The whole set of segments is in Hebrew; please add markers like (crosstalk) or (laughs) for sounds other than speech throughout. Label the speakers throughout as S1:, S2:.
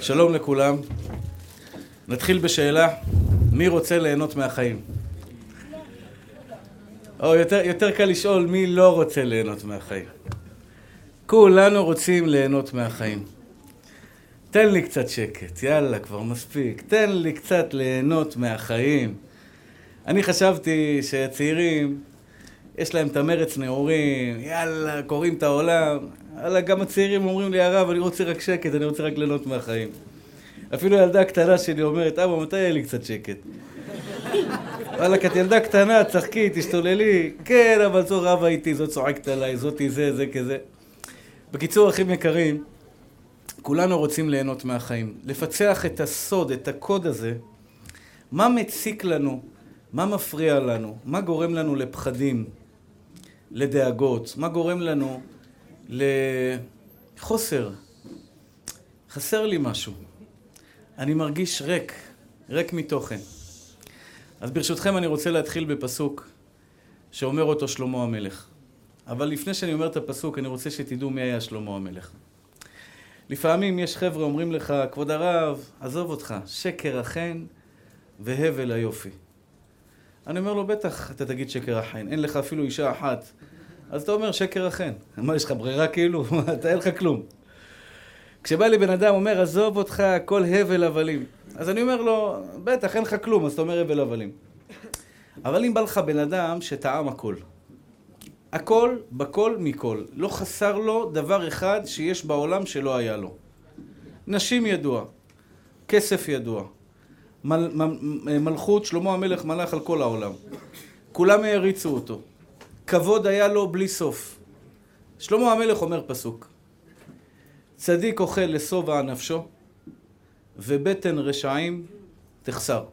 S1: שלום לכולם. נתחיל בשאלה, מי רוצה ליהנות מהחיים? או יותר, יותר קל לשאול מי לא רוצה ליהנות מהחיים. כולנו רוצים ליהנות מהחיים. תן לי קצת שקט, יאללה, כבר מספיק. תן לי קצת ליהנות מהחיים. אני חשבתי שהצעירים, יש להם את המרץ נעורים, יאללה, קוראים את העולם. יאללה, גם הצעירים אומרים לי, הרב, אני רוצה רק שקט, אני רוצה רק ליהנות מהחיים. אפילו ילדה הקטנה שלי אומרת, אבא, מתי יהיה לי קצת שקט? וואלכ, את ילדה קטנה, צחקי, תשתוללי. כן, אבל זו רבה איתי, זו צועקת עליי, זאתי זה, זה כזה. בקיצור, אחים יקרים, כולנו רוצים ליהנות מהחיים. לפצח את הסוד, את הקוד הזה. מה מציק לנו? מה מפריע לנו? מה גורם לנו לפחדים? לדאגות? מה גורם לנו לחוסר? חסר לי משהו. אני מרגיש ריק, ריק מתוכן. אז ברשותכם אני רוצה להתחיל בפסוק שאומר אותו שלמה המלך. אבל לפני שאני אומר את הפסוק, אני רוצה שתדעו מי היה שלמה המלך. לפעמים יש חבר'ה אומרים לך, כבוד הרב, עזוב אותך, שקר החן והבל היופי. אני אומר לו, בטח אתה תגיד שקר החן, אין לך אפילו אישה אחת. אז אתה אומר, שקר החן. מה, יש לך ברירה כאילו? (laughs) אתה אין לך כלום. כשבא לי בן אדם, אומר, עזוב אותך, הכל הבל הבלים. אז אני אומר לו, בטח, אין לך כלום, אז אתה אומר הבל הבלים. אבל אם בא לך בן אדם שטעם הכל, הכל, בכל, מכל. לא חסר לו דבר אחד שיש בעולם שלא היה לו. נשים ידוע, כסף ידוע, מל, מ, מלכות, שלמה המלך מלך על כל העולם. כולם העריצו אותו. כבוד היה לו בלי סוף. שלמה המלך אומר פסוק: צדיק אוכל לשובע נפשו, ובטן רשעים תחסר.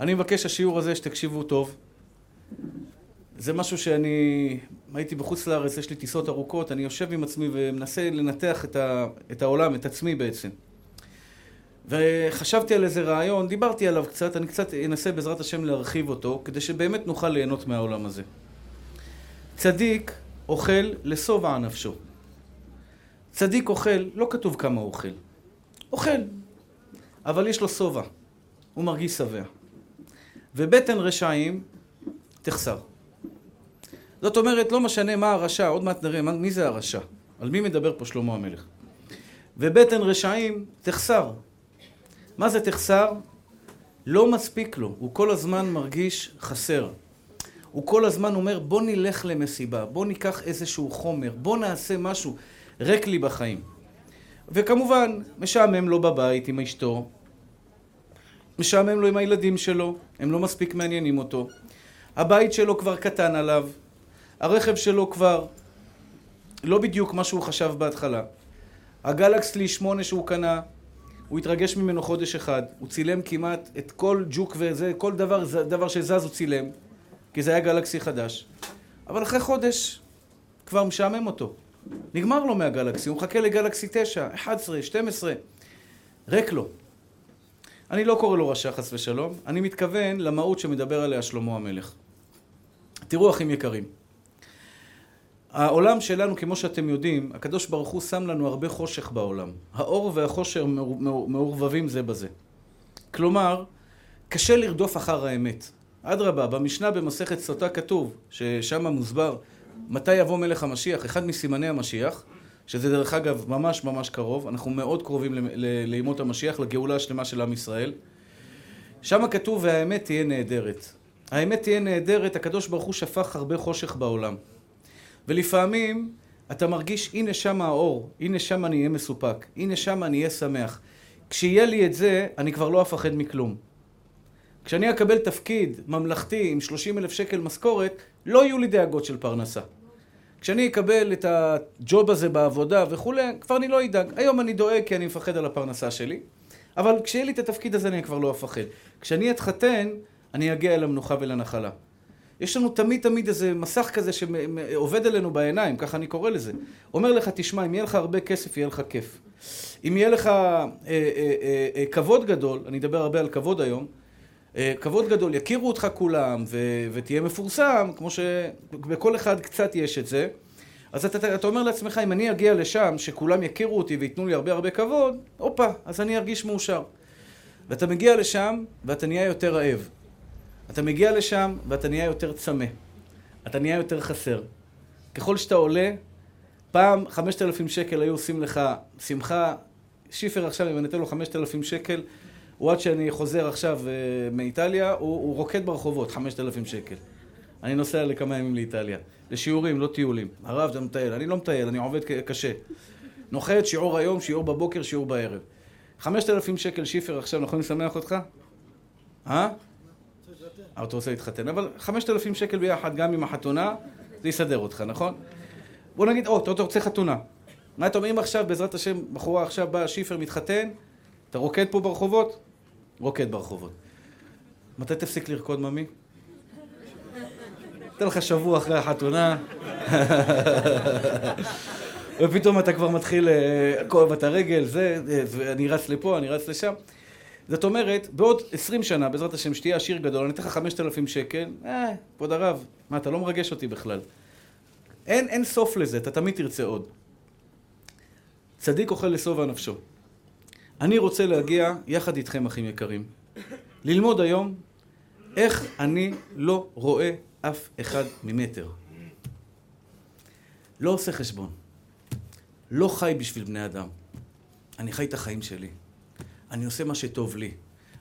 S1: אני מבקש השיעור הזה שתקשיבו טוב. זה משהו שאני הייתי בחוץ לארץ, יש לי טיסות ארוכות, אני יושב עם עצמי ומנסה לנתח את, ה, את העולם, את עצמי בעצם. וחשבתי על איזה רעיון, דיברתי עליו קצת, אני קצת אנסה בעזרת השם להרחיב אותו, כדי שבאמת נוכל ליהנות מהעולם הזה. צדיק אוכל לשובע נפשו. צדיק אוכל, לא כתוב כמה הוא אוכל. אוכל, אבל יש לו שובע. הוא מרגיש שבע. ובטן רשעים תחסר. זאת אומרת, לא משנה מה הרשע, עוד מעט נראה מי זה הרשע. על מי מדבר פה שלמה המלך. ובטן רשעים תחסר. מה זה תחסר? לא מספיק לו, הוא כל הזמן מרגיש חסר. הוא כל הזמן אומר, בוא נלך למסיבה, בוא ניקח איזשהו חומר, בוא נעשה משהו. ריק לי בחיים. וכמובן, משעמם לו בבית עם אשתו, משעמם לו עם הילדים שלו, הם לא מספיק מעניינים אותו. הבית שלו כבר קטן עליו, הרכב שלו כבר לא בדיוק מה שהוא חשב בהתחלה. הגלקסלי 8 שהוא קנה, הוא התרגש ממנו חודש אחד, הוא צילם כמעט את כל ג'וק וזה, כל דבר, דבר שזז הוא צילם, כי זה היה גלקסי חדש. אבל אחרי חודש כבר משעמם אותו. נגמר לו מהגלקסי, הוא מחכה לגלקסי 9, 11, 12, ריק לו. אני לא קורא לו רשע חס ושלום, אני מתכוון למהות שמדבר עליה שלמה המלך. תראו אחים יקרים, העולם שלנו, כמו שאתם יודעים, הקדוש ברוך הוא שם לנו הרבה חושך בעולם. האור והחושר מעורבבים זה בזה. כלומר, קשה לרדוף אחר האמת. אדרבה, במשנה במסכת סוטה כתוב, ששם מוסבר מתי יבוא מלך המשיח, אחד מסימני המשיח, שזה דרך אגב ממש ממש קרוב, אנחנו מאוד קרובים לימות המשיח, לגאולה השלמה של עם ישראל. שם כתוב והאמת תהיה נהדרת. האמת תהיה נהדרת, הקדוש ברוך הוא שפך הרבה חושך בעולם. ולפעמים אתה מרגיש, הנה שם האור, הנה שם אני אהיה מסופק, הנה שם אני אהיה שמח. כשיהיה לי את זה, אני כבר לא אפחד מכלום. כשאני אקבל תפקיד ממלכתי עם 30 אלף שקל משכורת, לא יהיו לי דאגות של פרנסה. כשאני אקבל את הג'וב הזה בעבודה וכולי, כבר אני לא אדאג. היום אני דואג כי אני מפחד על הפרנסה שלי, אבל כשיהיה לי את התפקיד הזה אני כבר לא אפחד. כשאני אתחתן, אני אגיע אל המנוחה ולנחלה. יש לנו תמיד תמיד איזה מסך כזה שעובד עלינו בעיניים, ככה אני קורא לזה. אומר לך, תשמע, אם יהיה לך הרבה כסף, יהיה לך כיף. אם יהיה לך אה, אה, אה, אה, כבוד גדול, אני אדבר הרבה על כבוד היום, אה, כבוד גדול, יכירו אותך כולם ו- ותהיה מפורסם, כמו שבכל אחד קצת יש את זה, אז אתה, אתה אומר לעצמך, אם אני אגיע לשם, שכולם יכירו אותי וייתנו לי הרבה הרבה כבוד, הופה, אז אני ארגיש מאושר. ואתה מגיע לשם, ואתה נהיה יותר רעב. אתה מגיע לשם, ואתה נהיה יותר צמא. אתה נהיה יותר חסר. ככל שאתה עולה, פעם חמשת אלפים שקל היו עושים לך שמחה. שיפר עכשיו, אם אני אתן לו חמשת אלפים שקל, הוא עד שאני חוזר עכשיו uh, מאיטליה, הוא, הוא רוקד ברחובות, חמשת אלפים שקל. אני נוסע לכמה ימים לאיטליה. לשיעורים, לא טיולים. הרב, אתה מטייל. אני לא מטייל, אני עובד קשה. נוחת, שיעור היום, שיעור בבוקר, שיעור בערב. חמשת אלפים שקל שיפר עכשיו, נכון לשמח אותך? אה? אתה רוצה להתחתן. אבל חמשת אלפים שקל ביחד, גם עם החתונה, זה יסדר אותך, נכון? בוא נגיד, או, אתה רוצה חתונה. מה אתה אומר, אם עכשיו, בעזרת השם, בחורה עכשיו באה, שיפר מתחתן, אתה רוקד פה ברחובות? רוקד ברחובות. מתי תפסיק לרקוד, ממי? אתן לך שבוע אחרי החתונה, ופתאום אתה כבר מתחיל, אה, כואב את הרגל, זה, אני רץ לפה, אני רץ לשם. זאת אומרת, בעוד עשרים שנה, בעזרת השם, שתהיה עשיר גדול, אני אתן לך חמשת אלפים שקל, אה, כבוד הרב, מה, אתה לא מרגש אותי בכלל. אין, אין סוף לזה, אתה תמיד תרצה עוד. צדיק אוכל לשובע נפשו. אני רוצה להגיע יחד איתכם, אחים יקרים, ללמוד היום איך אני לא רואה אף אחד ממטר. לא עושה חשבון. לא חי בשביל בני אדם. אני חי את החיים שלי. אני עושה מה שטוב לי.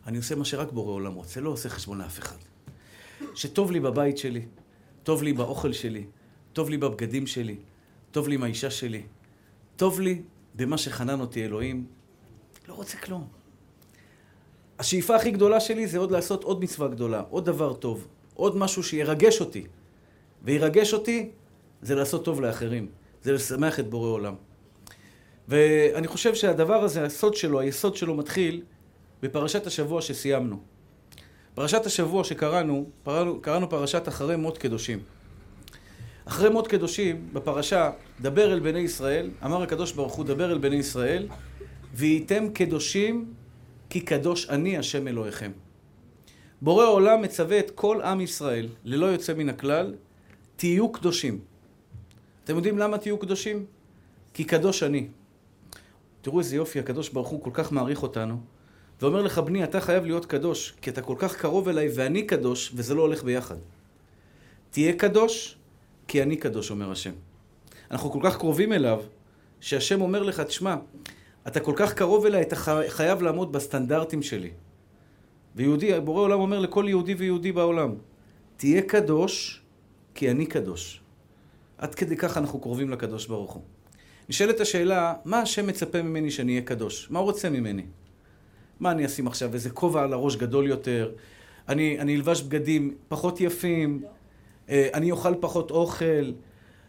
S1: אני עושה מה שרק בורא עולם רוצה, לא עושה חשבון לאף אחד. שטוב לי בבית שלי, טוב לי באוכל שלי, טוב לי בבגדים שלי, טוב לי עם האישה שלי, טוב לי במה שחנן אותי אלוהים, לא רוצה כלום. השאיפה הכי גדולה שלי זה עוד לעשות עוד מצווה גדולה, עוד דבר טוב, עוד משהו שירגש אותי. וירגש אותי זה לעשות טוב לאחרים, זה לשמח את בורא עולם. ואני חושב שהדבר הזה, הסוד שלו, היסוד שלו מתחיל בפרשת השבוע שסיימנו. פרשת השבוע שקראנו, קראנו פרשת אחרי מות קדושים. אחרי מות קדושים, בפרשה, דבר אל בני ישראל, אמר הקדוש ברוך הוא, דבר אל בני ישראל, והייתם קדושים כי קדוש אני השם אלוהיכם. בורא עולם מצווה את כל עם ישראל, ללא יוצא מן הכלל, תהיו קדושים. אתם יודעים למה תהיו קדושים? כי קדוש אני. תראו איזה יופי, הקדוש ברוך הוא כל כך מעריך אותנו, ואומר לך, בני, אתה חייב להיות קדוש, כי אתה כל כך קרוב אליי ואני קדוש, וזה לא הולך ביחד. תהיה קדוש, כי אני קדוש, אומר השם. אנחנו כל כך קרובים אליו, שהשם אומר לך, תשמע, אתה כל כך קרוב אליי, אתה חייב לעמוד בסטנדרטים שלי. ויהודי, בורא עולם אומר לכל יהודי ויהודי בעולם, תהיה קדוש, כי אני קדוש. עד כדי כך אנחנו קרובים לקדוש ברוך הוא. נשאלת השאלה, מה השם מצפה ממני שאני אהיה קדוש? מה הוא רוצה ממני? מה אני אשים עכשיו? איזה כובע על הראש גדול יותר? אני, אני אלבש בגדים פחות יפים? אה, אני אוכל פחות אוכל?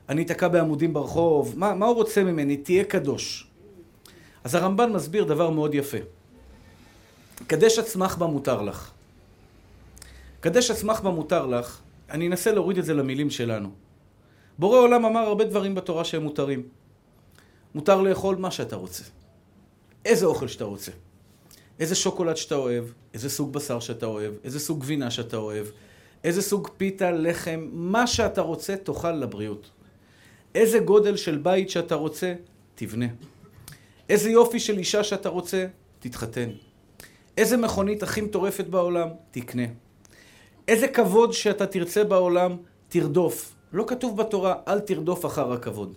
S1: אני אתקע בעמודים ברחוב? מה, מה הוא רוצה ממני? תהיה קדוש. אז הרמב"ן מסביר דבר מאוד יפה. קדש עצמך במותר לך. קדש עצמך במותר לך, אני אנסה להוריד את זה למילים שלנו. בורא עולם אמר הרבה דברים בתורה שהם מותרים. מותר לאכול מה שאתה רוצה. איזה אוכל שאתה רוצה. איזה שוקולד שאתה אוהב, איזה סוג בשר שאתה אוהב, איזה סוג גבינה שאתה אוהב, איזה סוג פיתה, לחם, מה שאתה רוצה, תאכל לבריאות. איזה גודל של בית שאתה רוצה, תבנה. איזה יופי של אישה שאתה רוצה, תתחתן. איזה מכונית הכי מטורפת בעולם, תקנה. איזה כבוד שאתה תרצה בעולם, תרדוף. לא כתוב בתורה, אל תרדוף אחר הכבוד.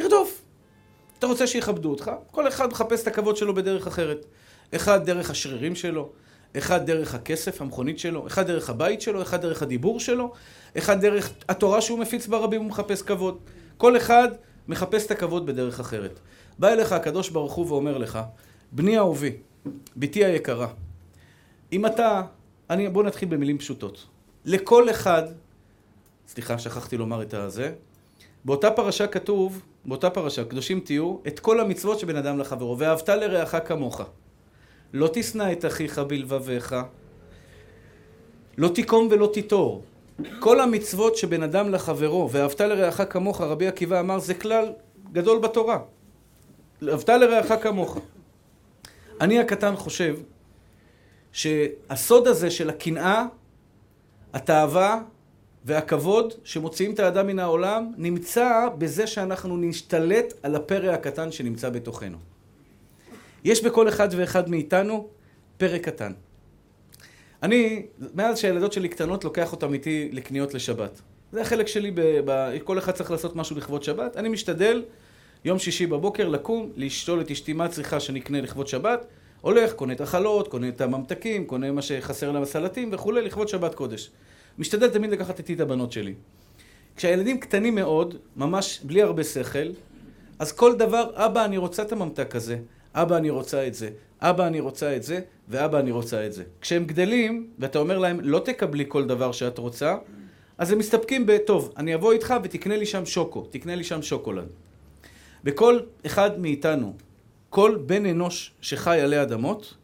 S1: תרדוף. אתה רוצה שיכבדו אותך, כל אחד מחפש את הכבוד שלו בדרך אחרת. אחד דרך השרירים שלו, אחד דרך הכסף, המכונית שלו, אחד דרך הבית שלו, אחד דרך הדיבור שלו, אחד דרך התורה שהוא מפיץ ברבים ומחפש כבוד. כל אחד מחפש את הכבוד בדרך אחרת. בא אליך הקדוש ברוך הוא ואומר לך, בני אהובי, בתי היקרה, אם אתה, אני, בוא נתחיל במילים פשוטות. לכל אחד, סליחה, שכחתי לומר את הזה, באותה פרשה כתוב, באותה פרשה, קדושים תהיו, את כל המצוות שבין אדם לחברו, ואהבת לרעך כמוך. לא תשנא את אחיך בלבביך, לא תיקום ולא תיטור. כל המצוות שבין אדם לחברו, ואהבת לרעך כמוך, רבי עקיבא אמר, זה כלל גדול בתורה. אהבת לרעך כמוך. אני הקטן חושב שהסוד הזה של הקנאה, התאווה והכבוד שמוציאים את האדם מן העולם נמצא בזה שאנחנו נשתלט על הפרא הקטן שנמצא בתוכנו. יש בכל אחד ואחד מאיתנו פרא קטן. אני, מאז שהילדות שלי קטנות, לוקח אותם איתי לקניות לשבת. זה החלק שלי, ב, ב, כל אחד צריך לעשות משהו לכבוד שבת. אני משתדל יום שישי בבוקר לקום, לשאול את אשתי מה צריכה שנקנה לכבוד שבת. הולך, קונה את החלות, קונה את הממתקים, קונה מה שחסר להם הסלטים וכולי, לכבוד שבת קודש. משתדל תמיד לקחת איתי את הבנות שלי. כשהילדים קטנים מאוד, ממש בלי הרבה שכל, אז כל דבר, אבא, אני רוצה את הממתק הזה, אבא, אני רוצה את זה, אבא, אני רוצה את זה, ואבא, אני רוצה את זה. כשהם גדלים, ואתה אומר להם, לא תקבלי כל דבר שאת רוצה, אז הם מסתפקים ב, טוב, אני אבוא איתך ותקנה לי שם שוקו, תקנה לי שם שוקולד. וכל אחד מאיתנו, כל בן אנוש שחי עלי אדמות,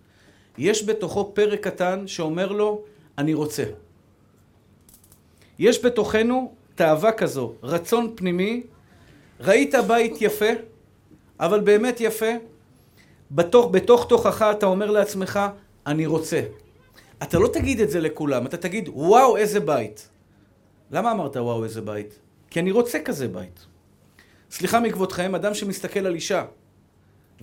S1: יש בתוכו פרק קטן שאומר לו, אני רוצה. יש בתוכנו תאווה כזו, רצון פנימי, ראית בית יפה, אבל באמת יפה, בתוך, בתוך תוכך אתה אומר לעצמך, אני רוצה. אתה לא תגיד את זה לכולם, אתה תגיד, וואו, איזה בית. למה אמרת וואו, איזה בית? כי אני רוצה כזה בית. סליחה מכבודכם, אדם שמסתכל על אישה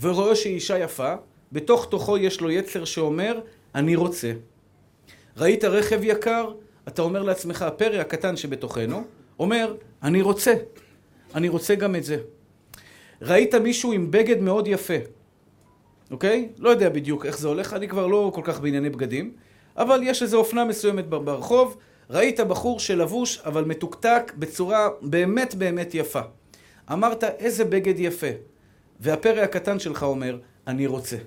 S1: ורואה שהיא אישה יפה, בתוך תוכו יש לו יצר שאומר, אני רוצה. ראית רכב יקר? אתה אומר לעצמך, הפרא הקטן שבתוכנו, אומר, אני רוצה. אני רוצה גם את זה. ראית מישהו עם בגד מאוד יפה, אוקיי? לא יודע בדיוק איך זה הולך, אני כבר לא כל כך בענייני בגדים, אבל יש איזו אופנה מסוימת ברחוב, ראית בחור שלבוש אבל מתוקתק בצורה באמת באמת יפה. אמרת, איזה בגד יפה. והפרא הקטן שלך אומר, אני רוצה.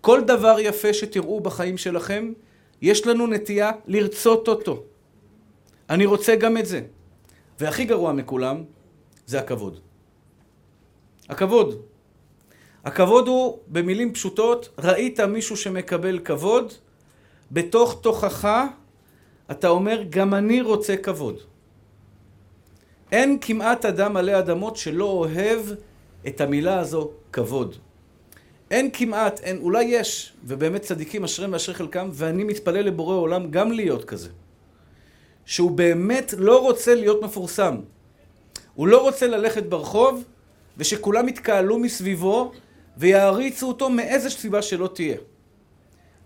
S1: כל דבר יפה שתראו בחיים שלכם, יש לנו נטייה לרצות אותו. אני רוצה גם את זה. והכי גרוע מכולם, זה הכבוד. הכבוד. הכבוד הוא, במילים פשוטות, ראית מישהו שמקבל כבוד, בתוך תוכך אתה אומר, גם אני רוצה כבוד. אין כמעט אדם עלי אדמות שלא אוהב את המילה הזו, כבוד. אין כמעט, אין, אולי יש, ובאמת צדיקים אשריהם ואשרי חלקם, ואני מתפלל לבורא עולם גם להיות כזה. שהוא באמת לא רוצה להיות מפורסם. הוא לא רוצה ללכת ברחוב, ושכולם יתקהלו מסביבו, ויעריצו אותו מאיזה סיבה שלא תהיה.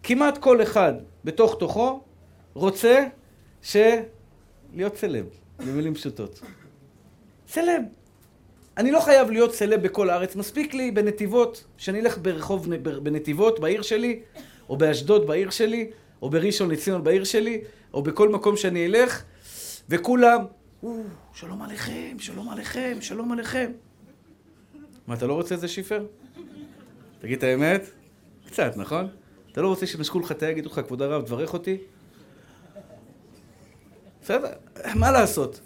S1: כמעט כל אחד בתוך תוכו רוצה ש... להיות סלב, במילים פשוטות. סלב. אני לא חייב להיות סלב בכל הארץ, מספיק לי בנתיבות, שאני אלך ברחוב בנתיבות בעיר שלי, או באשדוד בעיר שלי, או בראשון לציון בעיר שלי, או בכל מקום שאני אלך, וכולם, שלום עליכם, שלום עליכם, שלום עליכם. מה, אתה לא רוצה את זה, שיפר? תגיד את האמת? קצת, נכון? אתה לא רוצה שנשקו לך את היד, יגידו לך, כבוד הרב, תברך אותי? בסדר, מה לעשות?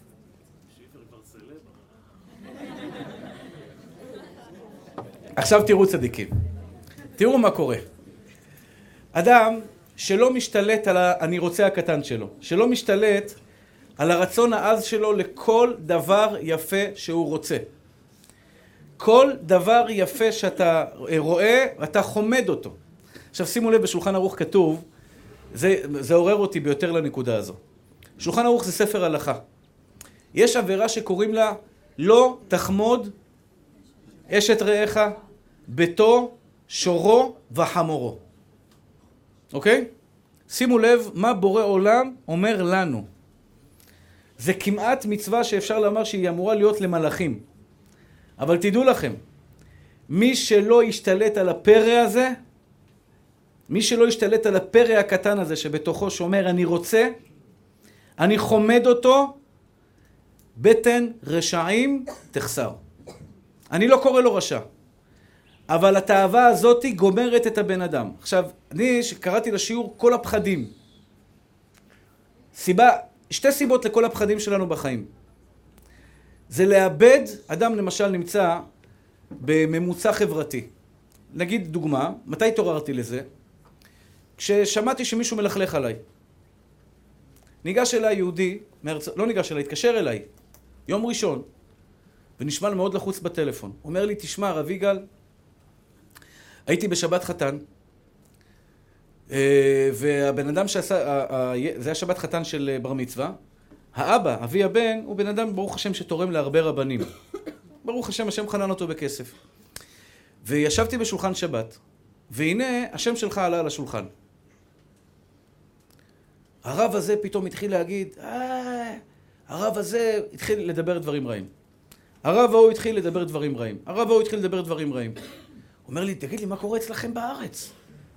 S1: עכשיו תראו צדיקים. תראו מה קורה. אדם שלא משתלט על ה"אני רוצה" הקטן שלו, שלא משתלט על הרצון העז שלו לכל דבר יפה שהוא רוצה. כל דבר יפה שאתה רואה, אתה חומד אותו. עכשיו שימו לב, בשולחן ערוך כתוב, זה, זה עורר אותי ביותר לנקודה הזו. שולחן ערוך זה ספר הלכה. יש עבירה שקוראים לה לא תחמוד אשת רעך, ביתו, שורו וחמורו. אוקיי? שימו לב מה בורא עולם אומר לנו. זה כמעט מצווה שאפשר לומר שהיא אמורה להיות למלאכים. אבל תדעו לכם, מי שלא ישתלט על הפרא הזה, מי שלא ישתלט על הפרא הקטן הזה שבתוכו שאומר אני רוצה, אני חומד אותו, בטן רשעים תחסר. אני לא קורא לו רשע, אבל התאווה הזאת גומרת את הבן אדם. עכשיו, אני שקראתי לשיעור כל הפחדים. סיבה, שתי סיבות לכל הפחדים שלנו בחיים. זה לאבד, אדם למשל נמצא בממוצע חברתי. נגיד דוגמה, מתי התעוררתי לזה? כששמעתי שמישהו מלכלך עליי. ניגש אליי יהודי, מארצ... לא ניגש אליי, התקשר אליי, יום ראשון, ונשמע מאוד לחוץ בטלפון. אומר לי, תשמע, רב יגאל, הייתי בשבת חתן, אה, והבן אדם שעשה, זה היה שבת חתן של אה, בר מצווה, האבא, אבי הבן, הוא בן אדם, ברוך השם, שתורם להרבה רבנים. ברוך השם, השם חנן אותו בכסף. וישבתי בשולחן שבת, והנה, השם שלך עלה על השולחן. הרב הזה פתאום התחיל להגיד, אה, הרב הזה התחיל לדבר דברים רעים. הרב ההוא התחיל לדבר דברים רעים. הרב ההוא התחיל לדבר דברים רעים. אומר לי, תגיד לי, מה קורה אצלכם בארץ?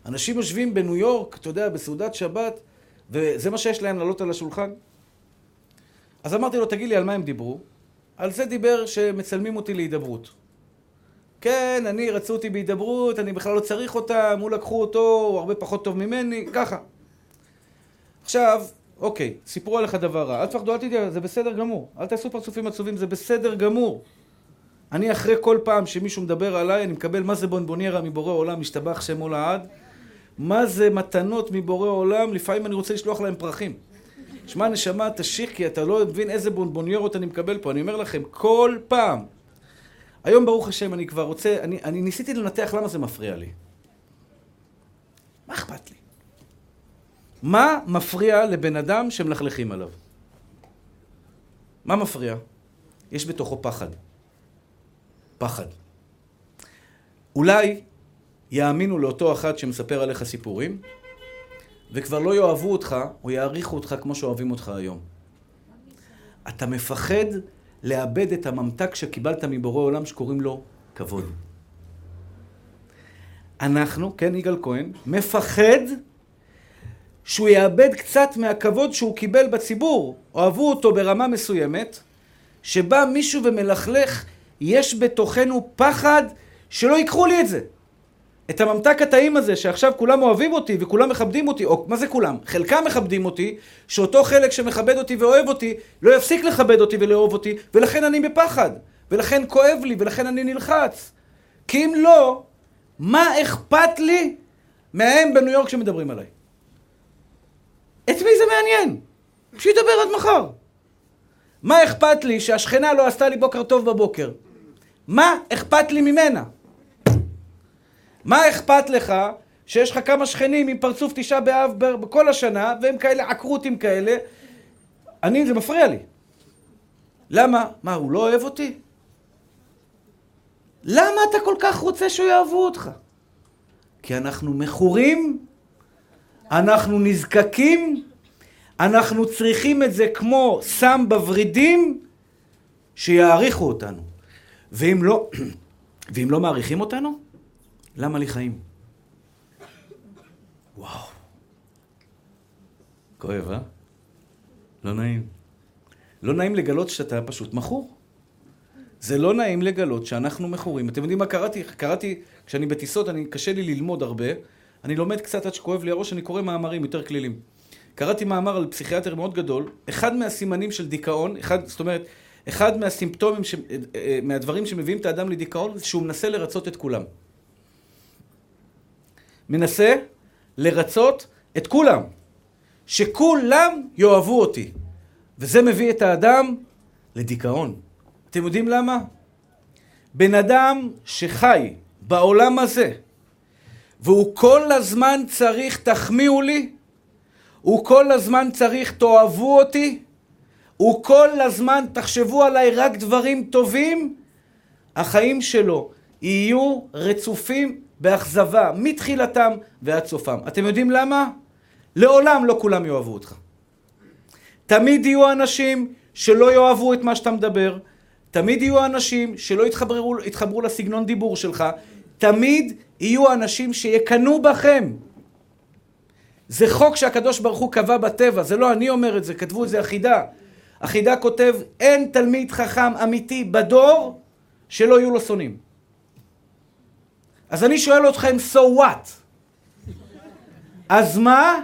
S1: אנשים יושבים בניו יורק, אתה יודע, בסעודת שבת, וזה מה שיש להם לעלות על השולחן? אז אמרתי לו, תגיד לי, על מה הם דיברו? על זה דיבר שמצלמים אותי להידברות. כן, אני, רצו אותי בהידברות, אני בכלל לא צריך אותם, הוא לקחו אותו, הוא הרבה פחות טוב ממני, ככה. עכשיו, אוקיי, סיפרו עליך דבר רע, אל תפחדו, אל תדעו, זה בסדר גמור. אל תעשו פרצופים עצובים, זה בסדר גמור. אני אחרי כל פעם שמישהו מדבר עליי, אני מקבל מה זה בונבוניירה מבורא עולם, משתבח שמו לעד. מה זה מתנות מבורא עולם, לפעמים אני רוצה לשלוח להם פרחים. שמע, נשמה, תשיך, כי אתה לא מבין איזה בונבוניירות אני מקבל פה. אני אומר לכם, כל פעם. היום, ברוך השם, אני כבר רוצה, אני, אני ניסיתי לנתח למה זה מפריע לי. מה אכפת לי? מה מפריע לבן אדם שמלכלכים עליו? מה מפריע? יש בתוכו פחד. פחד. אולי יאמינו לאותו אחד שמספר עליך סיפורים, וכבר לא יאהבו אותך, או יעריכו אותך כמו שאוהבים אותך היום. אתה מפחד לאבד את הממתק שקיבלת מבורא עולם שקוראים לו כבוד. אנחנו, כן, יגאל כהן, מפחד שהוא יאבד קצת מהכבוד שהוא קיבל בציבור. אוהבו אותו ברמה מסוימת, שבא מישהו ומלכלך, יש בתוכנו פחד שלא ייקחו לי את זה. את הממתק הטעים הזה, שעכשיו כולם אוהבים אותי וכולם מכבדים אותי, או מה זה כולם? חלקם מכבדים אותי, שאותו חלק שמכבד אותי ואוהב אותי, לא יפסיק לכבד אותי ולאהוב אותי, ולכן אני בפחד, ולכן כואב לי, ולכן אני נלחץ. כי אם לא, מה אכפת לי מהם בניו יורק שמדברים עליי? את מי זה מעניין? שידבר עד מחר. מה אכפת לי שהשכנה לא עשתה לי בוקר טוב בבוקר? מה אכפת לי ממנה? מה אכפת לך שיש לך כמה שכנים עם פרצוף תשעה באב בכל השנה, והם כאלה עקרותים כאלה? אני, זה מפריע לי. למה? מה, הוא לא אוהב אותי? למה אתה כל כך רוצה שהוא יאהבו אותך? כי אנחנו מכורים, אנחנו נזקקים, אנחנו צריכים את זה כמו סם בוורידים, שיעריכו אותנו. ואם לא, ואם לא מעריכים אותנו, למה לי חיים? וואו. כואב, אה? לא נעים. לא נעים לגלות שאתה פשוט מכור. זה לא נעים לגלות שאנחנו מכורים. אתם יודעים מה קראתי? קראתי, כשאני בטיסות, אני, קשה לי ללמוד הרבה. אני לומד קצת עד שכואב לי הראש, אני קורא מאמרים יותר כלילים. קראתי מאמר על פסיכיאטר מאוד גדול, אחד מהסימנים של דיכאון, אחד, זאת אומרת, אחד מהסימפטומים, ש, אה, אה, מהדברים שמביאים את האדם לדיכאון, זה שהוא מנסה לרצות את כולם. מנסה לרצות את כולם. שכולם יאהבו אותי. וזה מביא את האדם לדיכאון. אתם יודעים למה? בן אדם שחי בעולם הזה, והוא כל הזמן צריך תחמיאו לי, הוא כל הזמן צריך תאהבו אותי, הוא כל הזמן תחשבו עליי רק דברים טובים, החיים שלו יהיו רצופים באכזבה מתחילתם ועד סופם. אתם יודעים למה? לעולם לא כולם יאהבו אותך. תמיד יהיו אנשים שלא יאהבו את מה שאתה מדבר, תמיד יהיו אנשים שלא יתחברו, יתחברו לסגנון דיבור שלך, תמיד יהיו אנשים שיקנאו בכם. זה חוק שהקדוש ברוך הוא קבע בטבע, זה לא אני אומר את זה, כתבו את זה אחידה. אחידה כותב, אין תלמיד חכם אמיתי בדור שלא יהיו לו שונאים. אז אני שואל אתכם, so what? אז מה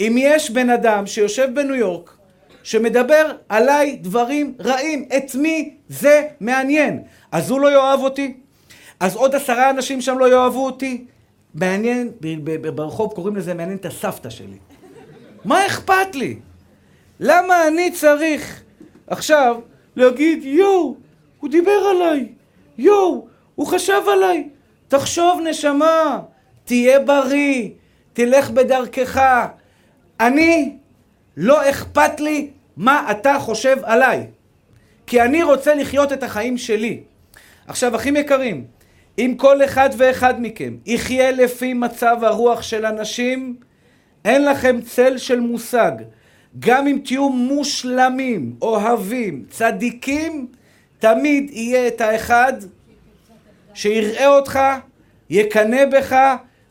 S1: אם יש בן אדם שיושב בניו יורק, שמדבר עליי דברים רעים, את מי זה מעניין? אז הוא לא יאהב אותי? אז עוד עשרה אנשים שם לא יאהבו אותי? מעניין, ברחוב קוראים לזה מעניין את הסבתא שלי. מה אכפת לי? למה אני צריך עכשיו להגיד, יואו, הוא דיבר עליי, יואו, הוא חשב עליי, תחשוב נשמה, תהיה בריא, תלך בדרכך. אני, לא אכפת לי מה אתה חושב עליי. כי אני רוצה לחיות את החיים שלי. עכשיו, אחים יקרים, אם כל אחד ואחד מכם יחיה לפי מצב הרוח של אנשים, אין לכם צל של מושג. גם אם תהיו מושלמים, אוהבים, צדיקים, תמיד יהיה את האחד שיראה אותך, יקנא בך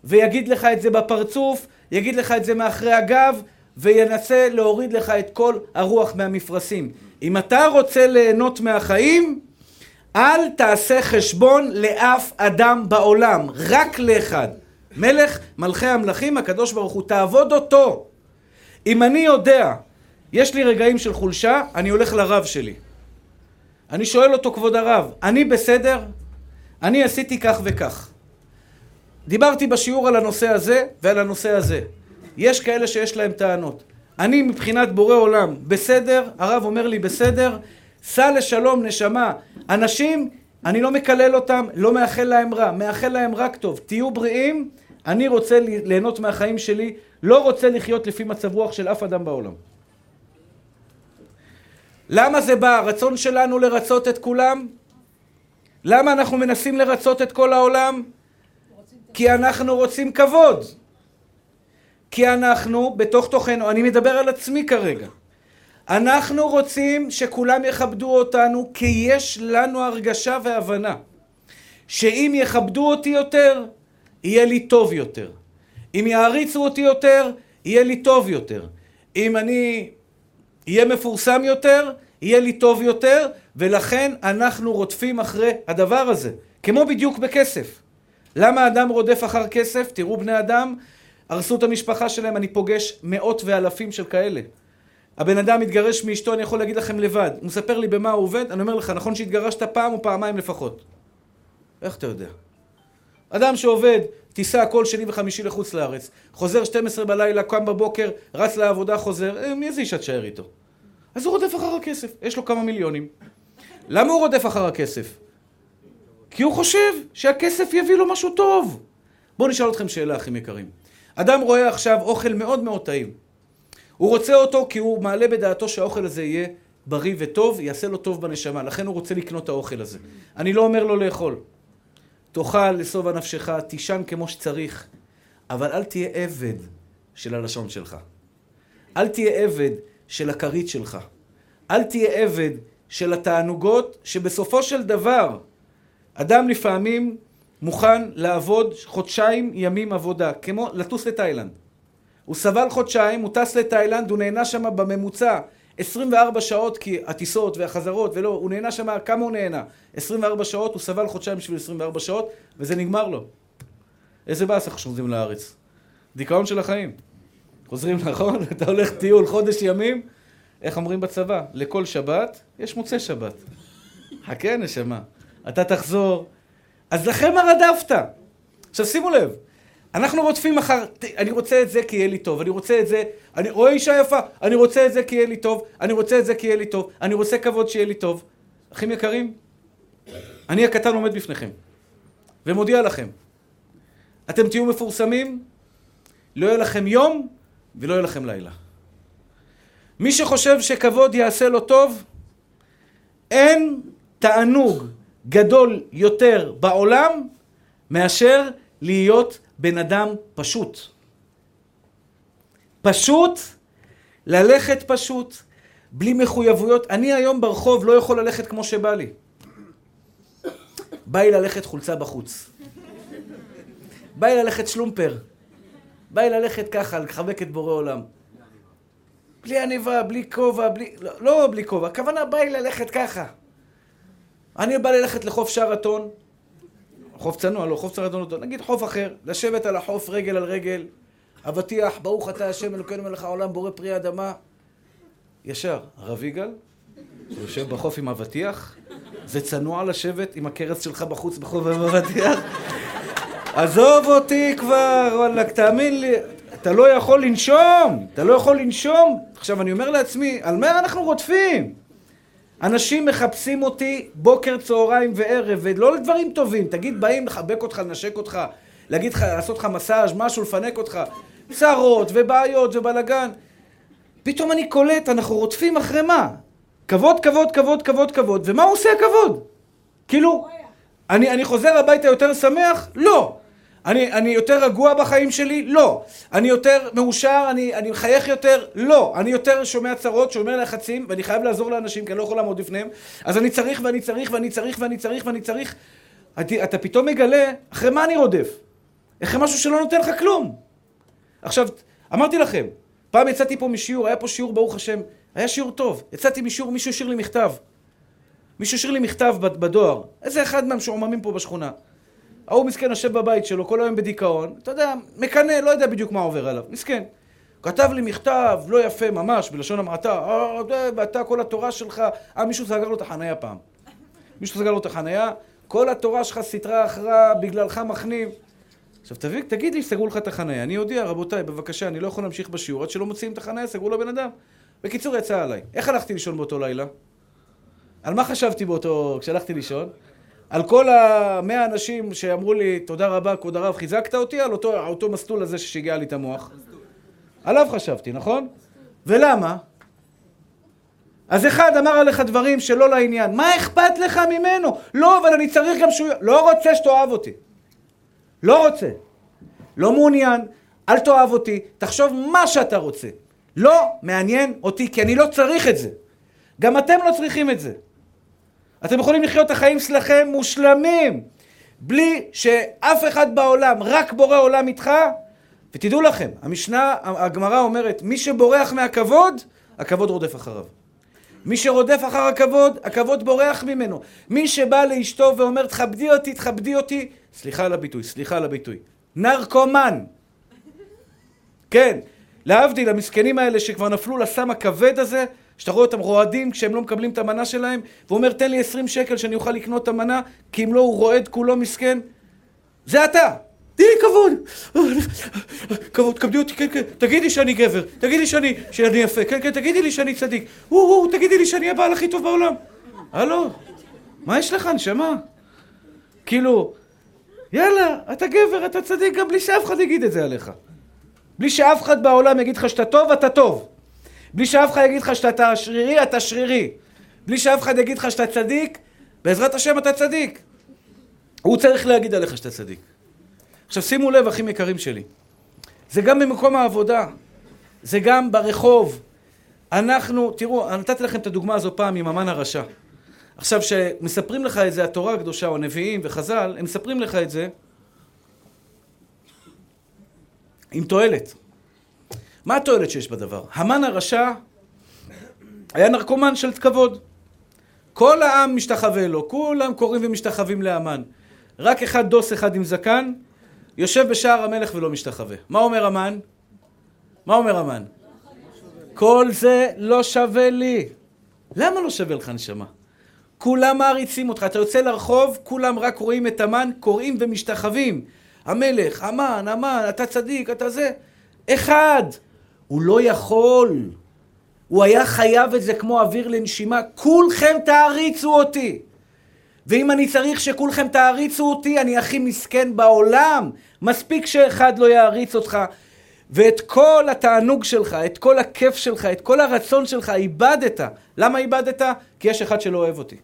S1: ויגיד לך את זה בפרצוף, יגיד לך את זה מאחרי הגב וינסה להוריד לך את כל הרוח מהמפרשים. אם אתה רוצה ליהנות מהחיים, אל תעשה חשבון לאף אדם בעולם, רק לאחד. מלך מלכי המלכים, הקדוש ברוך הוא, תעבוד אותו. אם אני יודע, יש לי רגעים של חולשה, אני הולך לרב שלי. אני שואל אותו, כבוד הרב, אני בסדר? אני עשיתי כך וכך. דיברתי בשיעור על הנושא הזה ועל הנושא הזה. יש כאלה שיש להם טענות. אני מבחינת בורא עולם בסדר, הרב אומר לי בסדר, סע לשלום נשמה. אנשים, אני לא מקלל אותם, לא מאחל להם רע, מאחל להם רק טוב. תהיו בריאים, אני רוצה ליהנות מהחיים שלי, לא רוצה לחיות לפי מצב רוח של אף אדם בעולם. למה זה בא? הרצון שלנו לרצות את כולם? למה אנחנו מנסים לרצות את כל העולם? כי אנחנו רוצים כבוד. כי אנחנו, בתוך תוכנו, אני מדבר על עצמי כרגע. אנחנו רוצים שכולם יכבדו אותנו כי יש לנו הרגשה והבנה שאם יכבדו אותי יותר, יהיה לי טוב יותר. אם יעריצו אותי יותר, יהיה לי טוב יותר. אם אני אהיה מפורסם יותר, יהיה לי טוב יותר, ולכן אנחנו רודפים אחרי הדבר הזה. כמו בדיוק בכסף. למה אדם רודף אחר כסף? תראו בני אדם, הרסו את המשפחה שלהם, אני פוגש מאות ואלפים של כאלה. הבן אדם מתגרש מאשתו, אני יכול להגיד לכם לבד. הוא מספר לי במה הוא עובד, אני אומר לך, נכון שהתגרשת פעם או פעמיים לפחות. איך אתה יודע? אדם שעובד טיסה כל שני וחמישי לחוץ לארץ, חוזר 12 בלילה, קם בבוקר, רץ לעבודה, חוזר, אה, מי זה אישה תשאר איתו? אז הוא רודף אחר הכסף, יש לו כמה מיליונים. למה הוא רודף אחר הכסף? כי הוא חושב שהכסף יביא לו משהו טוב. בואו נשאל אתכם שאלה, אחים יקרים. אדם רואה עכשיו אוכל מאוד מאוד טעים. הוא רוצה אותו כי הוא מעלה בדעתו שהאוכל הזה יהיה בריא וטוב, יעשה לו טוב בנשמה, לכן הוא רוצה לקנות את האוכל הזה. אני לא אומר לו לאכול. תאכל לשובע נפשך, תישן כמו שצריך, אבל אל תהיה עבד של הלשון שלך. אל תהיה עבד של הכרית שלך. אל תהיה עבד של התענוגות, שבסופו של דבר, אדם לפעמים מוכן לעבוד חודשיים ימים עבודה, כמו לטוס לתאילנד. הוא סבל חודשיים, הוא טס לתאילנד, הוא נהנה שם בממוצע 24 שעות כי הטיסות והחזרות ולא, הוא נהנה שם, כמה הוא נהנה? 24 שעות, הוא סבל חודשיים בשביל 24 שעות וזה נגמר לו. איזה באסה חושבים לארץ. דיכאון של החיים. חוזרים (laughs) נכון? אתה הולך טיול חודש ימים, איך אומרים בצבא? לכל שבת יש מוצאי שבת. חכה נשמה. אתה תחזור. אז לכן מה רדפת? עכשיו שימו לב, אנחנו רודפים אחר, אני רוצה את זה כי יהיה לי טוב, אני רוצה את זה, אני רואה אישה יפה, אני רוצה את זה כי יהיה לי טוב, אני רוצה את זה כי יהיה לי טוב, אני רוצה כבוד שיהיה לי טוב. אחים יקרים, אני הקטן עומד בפניכם, ומודיע לכם, אתם תהיו מפורסמים, לא יהיה לכם יום ולא יהיה לכם לילה. מי שחושב שכבוד יעשה לו טוב, אין תענוג גדול יותר בעולם מאשר להיות בן אדם פשוט. פשוט, ללכת פשוט, בלי מחויבויות. אני היום ברחוב לא יכול ללכת כמו שבא לי. בא לי ללכת חולצה בחוץ. בא לי ללכת שלומפר. בא לי ללכת ככה, לחבק את בורא עולם. בלי עניבה, בלי כובע, בלי... לא, לא בלי כובע, הכוונה בא לי ללכת ככה. אני בא ללכת לחוף שרתון, חוף צנוע, לא חוף צנוע, נגיד חוף אחר, לשבת על החוף רגל על רגל, אבטיח, ברוך אתה השם אלוקינו מלך העולם, בורא פרי אדמה. ישר, הרב יגאל, הוא יושב בחוף עם אבטיח, זה צנוע לשבת עם הכרס שלך בחוץ בחוף עם אבטיח? עזוב אותי כבר, וואלכ, תאמין לי, אתה לא יכול לנשום, אתה לא יכול לנשום. עכשיו, אני אומר לעצמי, על מה אנחנו רודפים? אנשים מחפשים אותי בוקר, צהריים וערב, ולא לדברים טובים. תגיד, באים לחבק אותך, לנשק אותך, להגיד לך, לעשות לך מסאז', משהו, לפנק אותך. צרות ובעיות ובלאגן. פתאום אני קולט, אנחנו רודפים אחרי מה? כבוד, כבוד, כבוד, כבוד, כבוד, ומה עושה הכבוד? כאילו, אני, אני חוזר הביתה יותר שמח? לא. אני, אני יותר רגוע בחיים שלי? לא. אני יותר מאושר? אני, אני מחייך יותר? לא. אני יותר שומע צרות, שומע לחצים, ואני חייב לעזור לאנשים, כי אני לא יכול לעמוד בפניהם. אז אני צריך ואני צריך ואני צריך ואני צריך ואני צריך. אתה, אתה פתאום מגלה, אחרי מה אני רודף? אחרי משהו שלא נותן לך כלום. עכשיו, אמרתי לכם, פעם יצאתי פה משיעור, היה פה שיעור, ברוך השם, היה שיעור טוב. יצאתי משיעור, מישהו השאיר לי מכתב. מישהו השאיר לי מכתב בדואר. איזה אחד מהמשועממים פה בשכונה. ההוא מסכן יושב בבית שלו כל היום בדיכאון, אתה יודע, מקנא, לא יודע בדיוק מה עובר עליו, מסכן. כתב לי מכתב לא יפה ממש, בלשון המעטה, אה, ואתה כל התורה שלך, אה, מישהו סגר לו את החנייה פעם. מישהו סגר לו את החנייה, כל התורה שלך סטרה אחרא, בגללך מכניב. עכשיו תביא, תגיד לי, סגרו לך את החנייה. אני אודיע, רבותיי, בבקשה, אני לא יכול להמשיך בשיעור עד שלא מוציאים את החנייה, סגרו לבן אדם. בקיצור, יצא עליי. איך הלכתי לישון באותו לילה? על מה חשבתי באותו... כשהלכתי לישון? על כל המאה אנשים שאמרו לי, תודה רבה, כבוד הרב, חיזקת אותי, על אותו, אותו מסלול הזה ששיגע לי את המוח. עליו חשבתי, נכון? ולמה? אז אחד אמר עליך דברים שלא לעניין. מה אכפת לך ממנו? לא, אבל אני צריך גם שהוא... לא רוצה שתאהב אותי. לא רוצה. לא מעוניין, אל תאהב אותי, תחשוב מה שאתה רוצה. לא מעניין אותי, כי אני לא צריך את זה. גם אתם לא צריכים את זה. אתם יכולים לחיות את החיים שלכם מושלמים, בלי שאף אחד בעולם, רק בורא עולם איתך, ותדעו לכם, המשנה, הגמרא אומרת, מי שבורח מהכבוד, הכבוד רודף אחריו. מי שרודף אחר הכבוד, הכבוד בורח ממנו. מי שבא לאשתו ואומר, תכבדי אותי, תכבדי אותי, סליחה על הביטוי, סליחה על הביטוי, נרקומן. כן, להבדיל, המסכנים האלה שכבר נפלו לסם הכבד הזה, שאתה רואה אותם רועדים כשהם לא מקבלים את המנה שלהם, והוא אומר, תן לי עשרים שקל שאני אוכל לקנות את המנה, כי אם לא הוא רועד כולו מסכן. זה אתה! תני לי כבוד! כבוד, כבדי אותי, כן, כן, תגידי שאני גבר, תגידי שאני, שאני יפה, כן, כן, תגידי לי שאני צדיק, או, או, תגידי לי שאני הבעל הכי טוב בעולם. הלו, מה יש לך, נשמה? כאילו, יאללה, אתה גבר, אתה צדיק, גם בלי שאף אחד יגיד את זה עליך. בלי שאף אחד בעולם יגיד לך שאתה טוב, אתה טוב. בלי שאף אחד יגיד לך שאתה שרירי, אתה שרירי. בלי שאף אחד יגיד לך שאתה צדיק, בעזרת השם אתה צדיק. הוא צריך להגיד עליך שאתה צדיק. עכשיו שימו לב, אחים יקרים שלי, זה גם במקום העבודה, זה גם ברחוב. אנחנו, תראו, נתתי לכם את הדוגמה הזו פעם עם המן הרשע. עכשיו, כשמספרים לך את זה התורה הקדושה, או הנביאים וחז"ל, הם מספרים לך את זה עם תועלת. מה התועלת שיש בדבר? המן הרשע היה נרקומן של כבוד. כל העם משתחווה לו, כולם קוראים ומשתחווים להמן. רק אחד דוס אחד עם זקן, יושב בשער המלך ולא משתחווה. מה אומר המן? מה אומר המן? כל זה לא שווה לי. למה לא שווה לך נשמה? כולם מעריצים אותך. אתה יוצא לרחוב, כולם רק רואים את המן, קוראים ומשתחווים. המלך, המן, המן, אתה צדיק, אתה זה. אחד. הוא לא יכול. הוא היה חייב את זה כמו אוויר לנשימה. כולכם תעריצו אותי. ואם אני צריך שכולכם תעריצו אותי, אני הכי מסכן בעולם. מספיק שאחד לא יעריץ אותך. ואת כל התענוג שלך, את כל הכיף שלך, את כל הרצון שלך, איבדת. למה איבדת? כי יש אחד שלא אוהב אותי.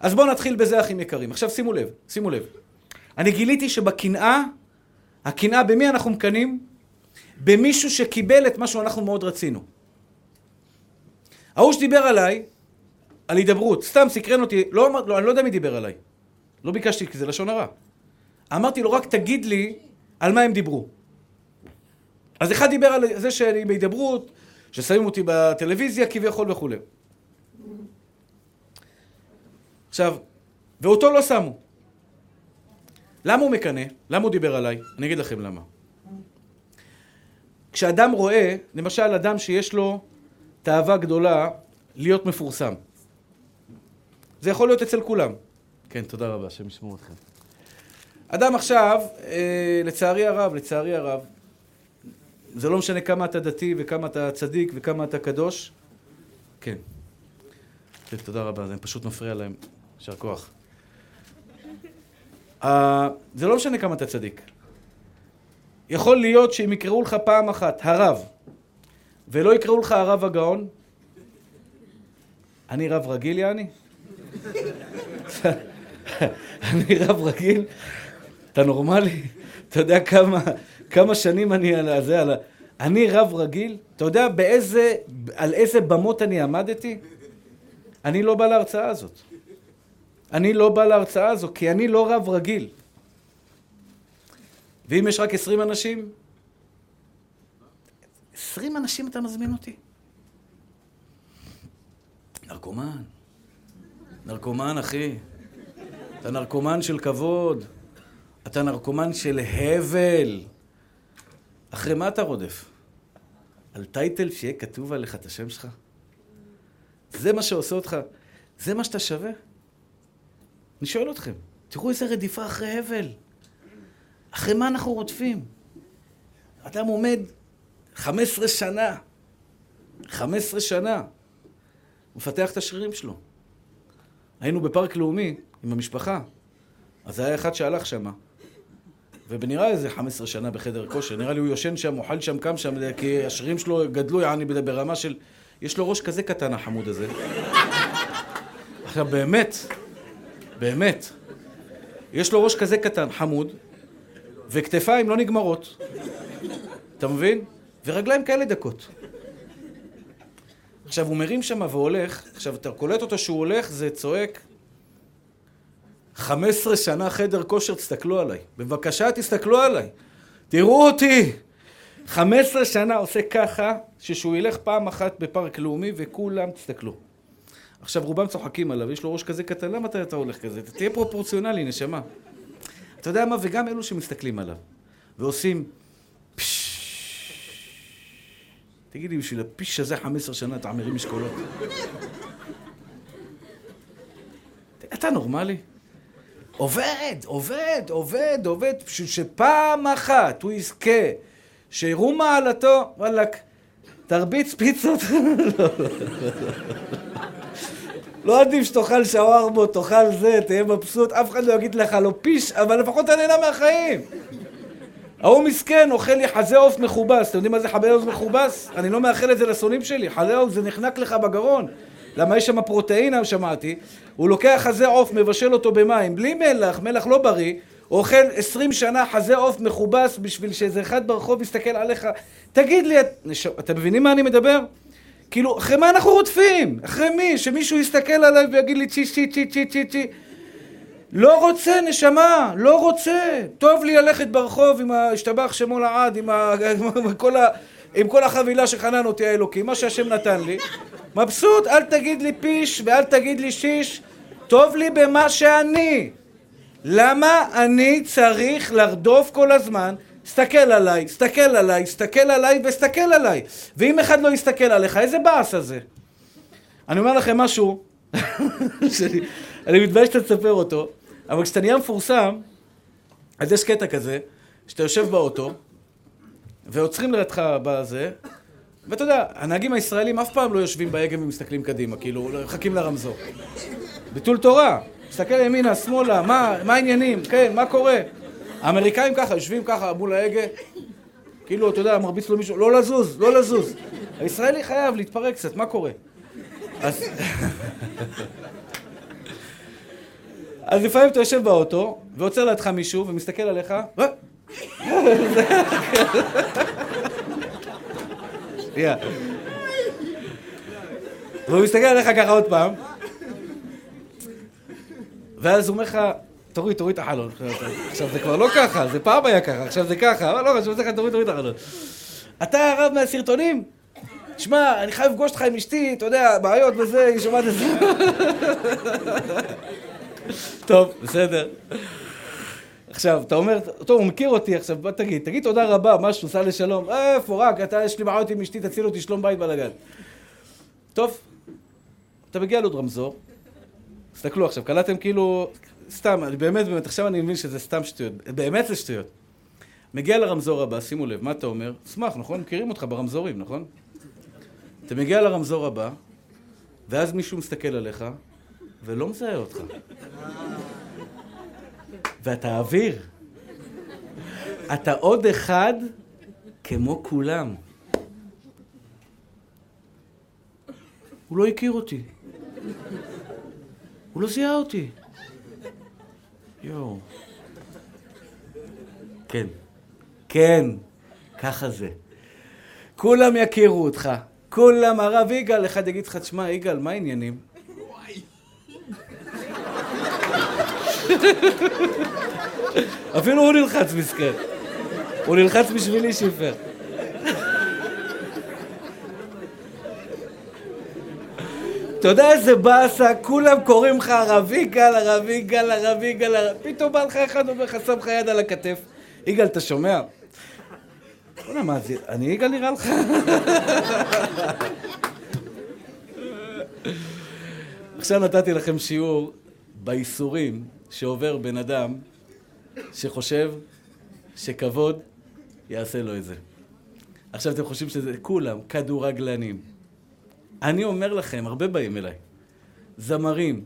S1: אז בואו נתחיל בזה, אחים יקרים. עכשיו שימו לב, שימו לב. אני גיליתי שבקנאה, הקנאה, במי אנחנו מקנאים? במישהו שקיבל את מה שאנחנו מאוד רצינו. ההוא שדיבר עליי, על הידברות, סתם סקרן אותי, לא, לא, אני לא יודע מי דיבר עליי. לא ביקשתי, כי זה לשון הרע. אמרתי לו, רק תגיד לי על מה הם דיברו. אז אחד דיבר על זה שאני בהידברות, ששמים אותי בטלוויזיה כביכול וכולי. עכשיו, ואותו לא שמו. למה הוא מקנא? למה הוא דיבר עליי? אני אגיד לכם למה. כשאדם רואה, למשל אדם שיש לו תאווה גדולה להיות מפורסם. זה יכול להיות אצל כולם. כן, תודה רבה, השם ישמעו אתכם. אדם עכשיו, אה, לצערי הרב, לצערי הרב, זה לא משנה כמה אתה דתי וכמה אתה צדיק וכמה אתה קדוש. כן. כן, תודה רבה, זה פשוט מפריע להם. יישר כוח. Uh, זה לא משנה כמה אתה צדיק. יכול להיות שאם יקראו לך פעם אחת הרב, ולא יקראו לך הרב הגאון? אני רב רגיל, יעני? (laughs) אני רב רגיל? אתה נורמלי? אתה יודע כמה, כמה שנים אני על זה, על. אני רב רגיל? אתה יודע באיזה, על איזה במות אני עמדתי? אני לא בא להרצאה הזאת. אני לא בא להרצאה הזו, כי אני לא רב רגיל. ואם יש רק עשרים אנשים? עשרים אנשים אתה מזמין אותי? נרקומן. נרקומן, אחי. אתה נרקומן של כבוד. אתה נרקומן של הבל. אחרי מה אתה רודף? על טייטל שיהיה כתוב עליך את השם שלך? זה מה שעושה אותך, זה מה שאתה שווה? אני שואל אתכם, תראו איזה רדיפה אחרי הבל. אחרי מה אנחנו רודפים? אדם עומד 15 שנה, 15 שנה, מפתח את השרירים שלו. היינו בפארק לאומי עם המשפחה, אז היה אחד שהלך שמה, ובנראה איזה 15 שנה בחדר כושר, נראה לי הוא יושן שם, אוכל שם, קם שם, כי השרירים שלו גדלו, יעני, ברמה של... יש לו ראש כזה קטן, החמוד הזה. עכשיו, באמת, באמת, יש לו ראש כזה קטן, חמוד, וכתפיים לא נגמרות. אתה מבין? ורגליים כאלה דקות. עכשיו, הוא מרים שם והולך, עכשיו, אתה קולט אותו שהוא הולך, זה צועק, 15 שנה חדר כושר, תסתכלו עליי. בבקשה, תסתכלו עליי. תראו אותי. 15 שנה עושה ככה, ששהוא ילך פעם אחת בפארק לאומי וכולם תסתכלו. עכשיו רובם צוחקים עליו, יש לו ראש כזה קטן, למה אתה הולך כזה? תהיה פרופורציונלי, נשמה. אתה יודע מה? וגם אלו שמסתכלים עליו ועושים תגידי, בשביל הפיש הזה 15 שנה אתה מרים משקולות? אתה נורמלי? עובד, עובד, עובד, עובד, בשביל שפעם אחת הוא יזכה שיראו מעלתו, וואלכ, תרביץ פיצות. (laughs) לא עדיף שתאכל שווארמות, תאכל זה, תהיה מבסוט, אף אחד לא יגיד לך לא פיש, אבל לפחות אתה נהנה מהחיים. ההוא מסכן, אוכל לי חזה עוף מכובס. אתם יודעים מה זה חזה עוף מכובס? אני לא מאחל את זה לשונאים שלי. חזה עוף זה נחנק לך בגרון. למה יש שם פרוטאינה, שמעתי. הוא לוקח חזה עוף, מבשל אותו במים, בלי מלח, מלח לא בריא. אוכל עשרים שנה חזה עוף מכובס בשביל שאיזה אחד ברחוב יסתכל עליך. תגיד לי, את... אתם מבינים מה אני מדבר? כאילו, אחרי מה אנחנו רודפים? אחרי מי? שמישהו יסתכל עליי ויגיד לי צ'י צ'י צ'י צ'י צ'י צ'י לא רוצה, נשמה, לא רוצה. טוב לי ללכת ברחוב עם השתבח שמו לעד, עם, ה... (laughs) עם, כל ה... עם כל החבילה שחנן אותי האלוקים, מה שהשם נתן לי. מבסוט, אל תגיד לי פיש ואל תגיד לי שיש, טוב לי במה שאני. למה אני צריך לרדוף כל הזמן? סתכל עליי, סתכל עליי, סתכל עליי וסתכל עליי. ואם אחד לא יסתכל עליך, איזה באס הזה? אני אומר לכם משהו, (laughs) שאני, אני מתבייש שאתה תספר אותו, אבל כשאתה נהיה מפורסם, אז יש קטע כזה, שאתה יושב באוטו, ועוצרים לידך בזה, ואתה יודע, הנהגים הישראלים אף פעם לא יושבים בהגה ומסתכלים קדימה, כאילו, מחכים לרמזור. ביטול תורה. מסתכל ימינה, שמאלה, מה, מה העניינים? כן, מה קורה? האמריקאים ככה, יושבים ככה מול ההגה, כאילו, אתה יודע, מרביץ לו מישהו, לא לזוז, לא לזוז. הישראלי חייב להתפרק קצת, מה קורה? אז... אז לפעמים אתה יושב באוטו, ועוצר לידך מישהו, ומסתכל עליך, והוא מסתכל עליך ככה עוד פעם, ואז הוא אומר לך, תוריד, תוריד את החלון. עכשיו זה כבר לא ככה, זה פעם היה ככה, עכשיו זה ככה, אבל לא חשוב, לך, תוריד, תוריד את החלון. אתה הרב מהסרטונים? שמע, אני חייב לפגוש אותך עם אשתי, אתה יודע, בעיות וזה, היא שומעת את זה. טוב, בסדר. עכשיו, אתה אומר, טוב, הוא מכיר אותי, עכשיו בוא תגיד, תגיד תודה רבה, משהו, סע לשלום. איפה, רק, אתה, יש לי בעיות עם אשתי, תציל אותי, שלום בית בלאגן. טוב, אתה מגיע לעוד רמזור, תסתכלו עכשיו, קלטתם כאילו, סתם, אני באמת, באמת, עכשיו אני מבין שזה סתם שטויות, באמת זה שטויות. מגיע לרמזור הבא, שימו לב, מה אתה אומר? אשמח, נכון? מכירים אותך ברמזורים, נכון? אתה מגיע לרמזור הבא, ואז מישהו מסתכל עליך, ולא מזהה אותך. ואתה אוויר. אתה עוד אחד כמו כולם. הוא לא הכיר אותי. הוא לא זיהה אותי. יואו. כן. כן, ככה זה. כולם יכירו אותך. כולם, הרב יגאל, אחד יגיד לך, תשמע, יגאל, מה העניינים? (laughs) אפילו הוא נלחץ מסכן. הוא נלחץ בשבילי שיפר. אתה יודע איזה באסה, כולם קוראים לך הרב יגאל, הרב יגאל, הרב יגאל, פתאום בא לך אחד אומר לך, שם לך יד על הכתף. יגאל, אתה שומע? בוא'נה, מה זה, אני יגאל נראה לך? עכשיו נתתי לכם שיעור בייסורים שעובר בן אדם שחושב שכבוד יעשה לו את זה. עכשיו אתם חושבים שזה כולם כדורגלנים. אני אומר לכם, הרבה באים אליי, זמרים,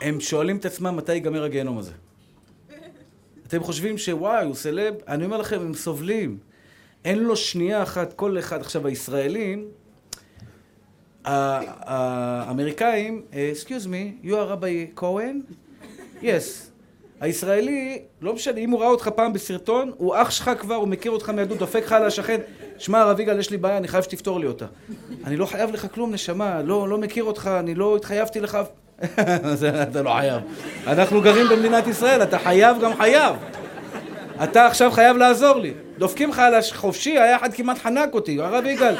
S1: הם שואלים את עצמם מתי ייגמר הגיהנום הזה. אתם חושבים שוואי, הוא סלב? אני אומר לכם, הם סובלים. אין לו שנייה אחת, כל אחד. עכשיו, הישראלים, האמריקאים, excuse me, you are רבי כהן? Yes. הישראלי, לא משנה, אם הוא ראה אותך פעם בסרטון, הוא אח שלך כבר, הוא מכיר אותך מילדות, דופק לך על השכן, שמע, הרב יגאל, יש לי בעיה, אני חייב שתפתור לי אותה. אני לא חייב לך כלום, נשמה, לא, לא מכיר אותך, אני לא התחייבתי לך... (laughs) אתה לא חייב. אנחנו גרים במדינת ישראל, אתה חייב גם חייב. אתה עכשיו חייב לעזור לי. דופקים לך על החופשי, היה אחד כמעט חנק אותי, הרב יגאל.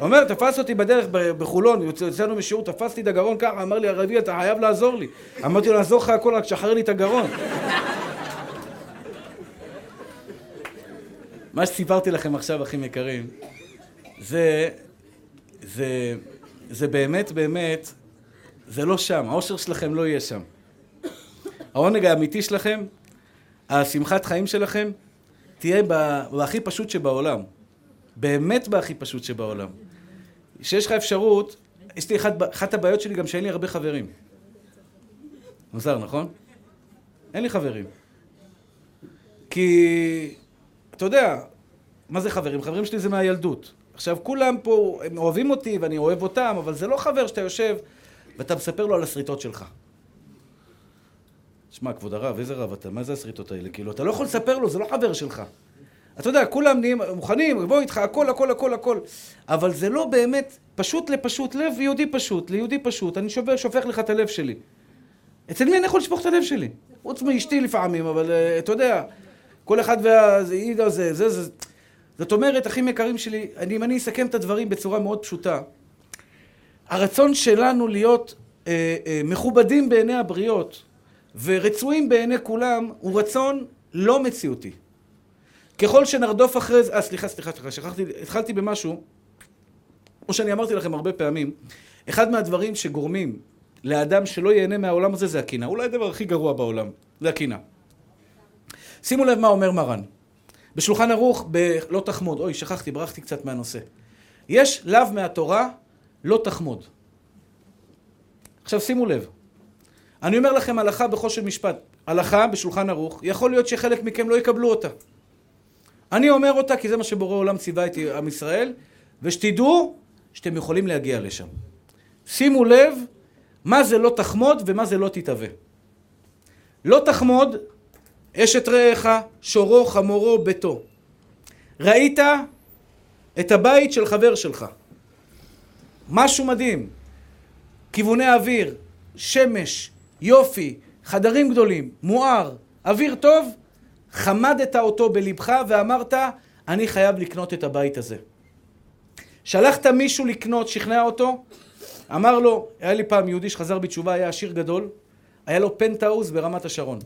S1: אומר, תפס אותי בדרך בחולון, יוצאנו משיעור, תפסתי את הגרון ככה, אמר לי, הרב יגאל, אתה חייב לעזור לי. אמרתי לו, לעזור לך הכל, רק תשחרר לי את הגרון. מה שסיפרתי לכם עכשיו, אחים יקרים, זה, זה, זה באמת, באמת, זה לא שם, האושר שלכם לא יהיה שם. העונג האמיתי שלכם, השמחת חיים שלכם, תהיה בהכי פשוט שבעולם. באמת בהכי פשוט שבעולם. שיש לך אפשרות, יש לי אחת, אחת הבעיות שלי גם שאין לי הרבה חברים. מוזר, נכון? אין לי חברים. כי, אתה יודע, מה זה חברים? חברים שלי זה מהילדות. עכשיו, כולם פה, הם אוהבים אותי ואני אוהב אותם, אבל זה לא חבר שאתה יושב ואתה מספר לו על השריטות שלך. שמע, כבוד הרב, איזה רב אתה? מה זה השריטות האלה? כאילו, אתה לא יכול לספר לו, זה לא חבר שלך. אתה יודע, כולם נהיים מוכנים, יבואו איתך, הכל, הכל, הכל, הכל. אבל זה לא באמת פשוט לפשוט, לב יהודי פשוט, ליהודי פשוט. אני שובר, שופך לך את הלב שלי. אצל מי אני יכול לשפוך את הלב שלי? חוץ מאשתי לפעמים, אבל uh, אתה יודע, כל אחד והעיד זה, זה, זה. זאת אומרת, אחים יקרים שלי, אני, אם אני אסכם את הדברים בצורה מאוד פשוטה, הרצון שלנו להיות אה, אה, מכובדים בעיני הבריות ורצויים בעיני כולם הוא רצון לא מציאותי. ככל שנרדוף אחרי זה... אה, סליחה, סליחה, סליחה, שכחתי, התחלתי במשהו, כמו שאני אמרתי לכם הרבה פעמים, אחד מהדברים שגורמים לאדם שלא ייהנה מהעולם הזה זה הקנאה. אולי הדבר הכי גרוע בעולם, זה הקנאה. שימו לב מה אומר מרן. בשולחן ערוך, ב"לא תחמוד", אוי, שכחתי, ברחתי קצת מהנושא. יש לאו מהתורה, לא תחמוד. עכשיו שימו לב, אני אומר לכם הלכה בחושן משפט, הלכה בשולחן ערוך, יכול להיות שחלק מכם לא יקבלו אותה. אני אומר אותה כי זה מה שבורא עולם ציווה את עם ישראל, ושתדעו שאתם יכולים להגיע לשם. שימו לב מה זה לא תחמוד ומה זה לא תתהווה. לא תחמוד, אשת רעך, שורו, חמורו, ביתו. ראית את הבית של חבר שלך. משהו מדהים. כיווני אוויר, שמש, יופי, חדרים גדולים, מואר, אוויר טוב, חמדת אותו בלבך ואמרת, אני חייב לקנות את הבית הזה. שלחת מישהו לקנות, שכנע אותו, אמר לו, היה לי פעם יהודי שחזר בתשובה, היה עשיר גדול, היה לו פנטהאוז ברמת השרון.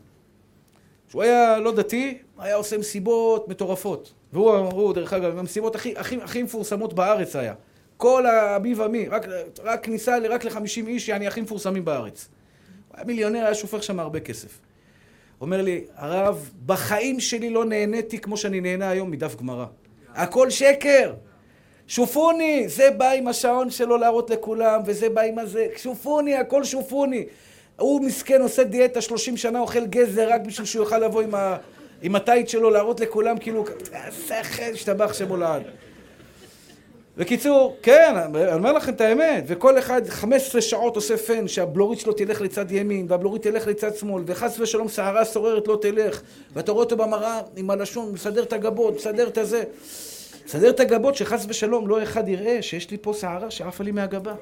S1: שהוא היה לא דתי, היה עושה מסיבות מטורפות. והוא, הוא, דרך אגב, המסיבות הכי, הכי, הכי מפורסמות בארץ היה. כל המי ומי, רק, רק כניסה רק ל-50 איש, יעני הכי מפורסמים בארץ. הוא היה מיליונר, היה שופך שם הרבה כסף. אומר לי, הרב, בחיים שלי לא נהניתי כמו שאני נהנה היום מדף גמרא. הכל שקר! שופוני! זה בא עם השעון שלו להראות לכולם, וזה בא עם הזה. שופוני, הכל שופוני. הוא מסכן, עושה דיאטה 30 שנה, אוכל גזר רק בשביל שהוא יוכל לבוא עם, ה... עם הטייט שלו, להראות לכולם כאילו... שכל, השתבח שמו לעד. בקיצור, כן, אני אומר לכם את האמת, וכל אחד 15 שעות עושה פן שהבלורית שלו תלך לצד ימין, והבלורית תלך לצד שמאל, וחס ושלום שערה סוררת לא תלך, ואתה רואה אותו במראה עם הלשון, מסדר את הגבות, מסדר את הזה. מסדר את הגבות שחס ושלום לא אחד יראה שיש לי פה שערה שעפה לי מהגבה.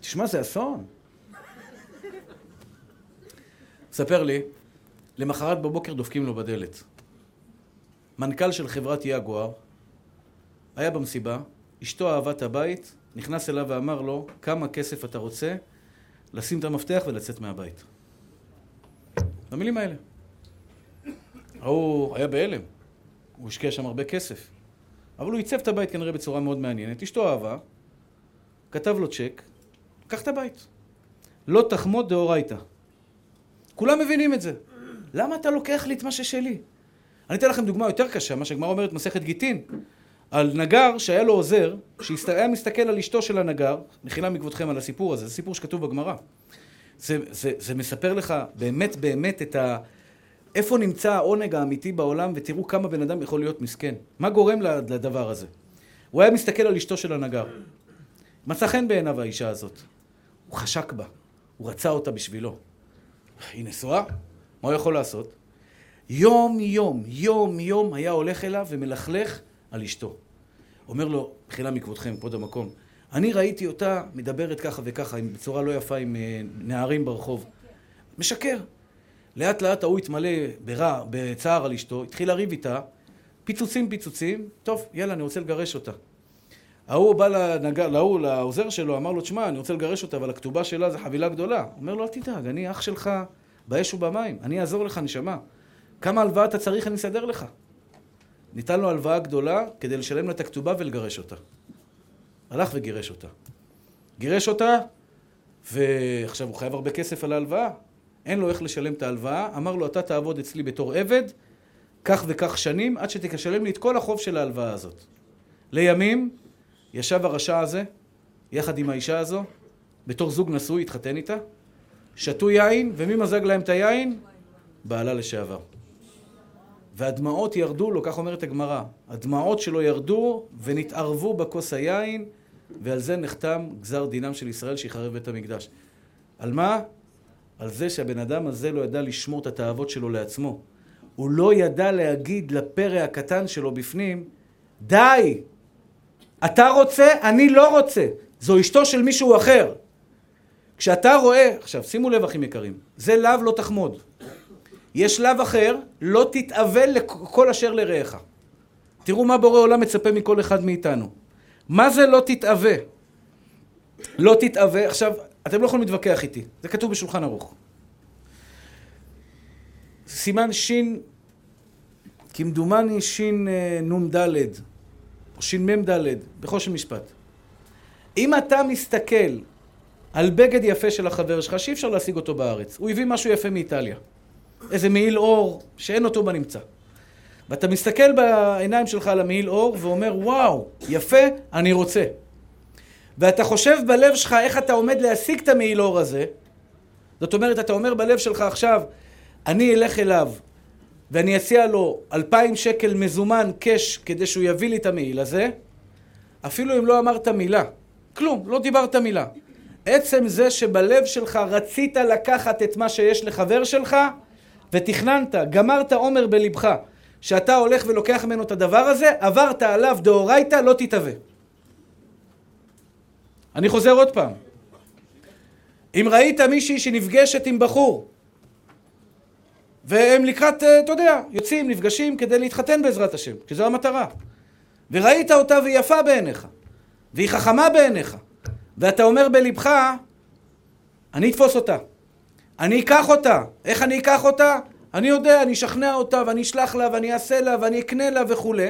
S1: תשמע, זה אסון. ספר לי, למחרת בבוקר דופקים לו בדלת. מנכ"ל של חברת יגואר היה במסיבה, אשתו אהבה את הבית, נכנס אליו ואמר לו, כמה כסף אתה רוצה לשים את המפתח ולצאת מהבית. במילים האלה. ההוא היה בהלם, הוא השקיע שם הרבה כסף. אבל הוא עיצב את הבית כנראה בצורה מאוד מעניינת. אשתו אהבה, כתב לו צ'ק, קח את הבית. לא תחמוד דאורייתא. כולם מבינים את זה. למה אתה לוקח לי את מה ששלי? אני אתן לכם דוגמה יותר קשה, מה שהגמרא אומרת מסכת גיטין. על נגר שהיה לו עוזר, שהיה מסתכל על אשתו של הנגר, מחילה מכבודכם על הסיפור הזה, זה סיפור שכתוב בגמרא. זה, זה, זה מספר לך באמת באמת את ה... איפה נמצא העונג האמיתי בעולם, ותראו כמה בן אדם יכול להיות מסכן. מה גורם לדבר הזה? הוא היה מסתכל על אשתו של הנגר. מצא חן בעיניו האישה הזאת. הוא חשק בה, הוא רצה אותה בשבילו. היא נשואה? מה הוא יכול לעשות? יום יום, יום יום היה הולך אליו ומלכלך על אשתו. אומר לו, מחילה מכבודכם, כבוד המקום, אני ראיתי אותה מדברת ככה וככה, בצורה לא יפה עם אה, נערים ברחוב. משקר. לאט לאט ההוא התמלא ברע, בצער על אשתו, התחיל לריב איתה, פיצוצים פיצוצים, טוב, יאללה, אני רוצה לגרש אותה. ההוא בא לנג... להוא, לעוזר שלו, אמר לו, תשמע, אני רוצה לגרש אותה, אבל הכתובה שלה זה חבילה גדולה. אומר לו, אל תדאג, אני אח שלך באש ובמים, אני אעזור לך, נשמה. כמה הלוואה אתה צריך, אני אסדר לך. ניתן לו הלוואה גדולה כדי לשלם לה את הכתובה ולגרש אותה. הלך וגירש אותה. גירש אותה, ועכשיו הוא חייב הרבה כסף על ההלוואה. אין לו איך לשלם את ההלוואה, אמר לו, אתה תעבוד אצלי בתור עבד, כך וכך שנים, עד שתשלם לי את כל החוב של ההלוואה הזאת. לימים, ישב הרשע הזה, יחד עם האישה הזו, בתור זוג נשוי, התחתן איתה, שתו יין, ומי מזג להם את היין? בעלה לשעבר. והדמעות ירדו לו, כך אומרת הגמרא, הדמעות שלו ירדו ונתערבו בכוס היין, ועל זה נחתם גזר דינם של ישראל שיחרב בית המקדש. על מה? על זה שהבן אדם הזה לא ידע לשמור את התאוות שלו לעצמו. הוא לא ידע להגיד לפרא הקטן שלו בפנים, די! אתה רוצה, אני לא רוצה. זו אשתו של מישהו אחר. כשאתה רואה, עכשיו שימו לב אחים יקרים, זה לאו לא תחמוד. יש לאו אחר, לא תתאבל לכל אשר לרעך. תראו מה בורא עולם מצפה מכל אחד מאיתנו. מה זה לא תתאווה? לא תתאווה, עכשיו, אתם לא יכולים להתווכח איתי, זה כתוב בשולחן ערוך. סימן שין, כמדומני שין אה, נ"ד, או שין מ"ד, בחושן משפט. אם אתה מסתכל על בגד יפה של החבר שלך, שאי אפשר להשיג אותו בארץ, הוא הביא משהו יפה מאיטליה. איזה מעיל אור שאין אותו בנמצא. ואתה מסתכל בעיניים שלך על המעיל אור ואומר, וואו, יפה, אני רוצה. ואתה חושב בלב שלך איך אתה עומד להשיג את המעיל אור הזה. זאת אומרת, אתה אומר בלב שלך עכשיו, אני אלך אליו ואני אציע לו אלפיים שקל מזומן קאש כדי שהוא יביא לי את המעיל הזה, אפילו אם לא אמרת מילה. כלום, לא דיברת מילה. עצם זה שבלב שלך רצית לקחת את מה שיש לחבר שלך, ותכננת, גמרת עומר בלבך, שאתה הולך ולוקח ממנו את הדבר הזה, עברת עליו דאורייתא, לא תתהווה. אני חוזר עוד פעם. אם ראית מישהי שנפגשת עם בחור, והם לקראת, אה, אתה יודע, יוצאים, נפגשים כדי להתחתן בעזרת השם, שזו המטרה. וראית אותה והיא יפה בעיניך, והיא חכמה בעיניך, ואתה אומר בלבך, אני אתפוס אותה. אני אקח אותה. איך אני אקח אותה? אני יודע, אני אשכנע אותה, ואני אשלח לה, ואני אעשה לה, ואני אקנה לה וכולי.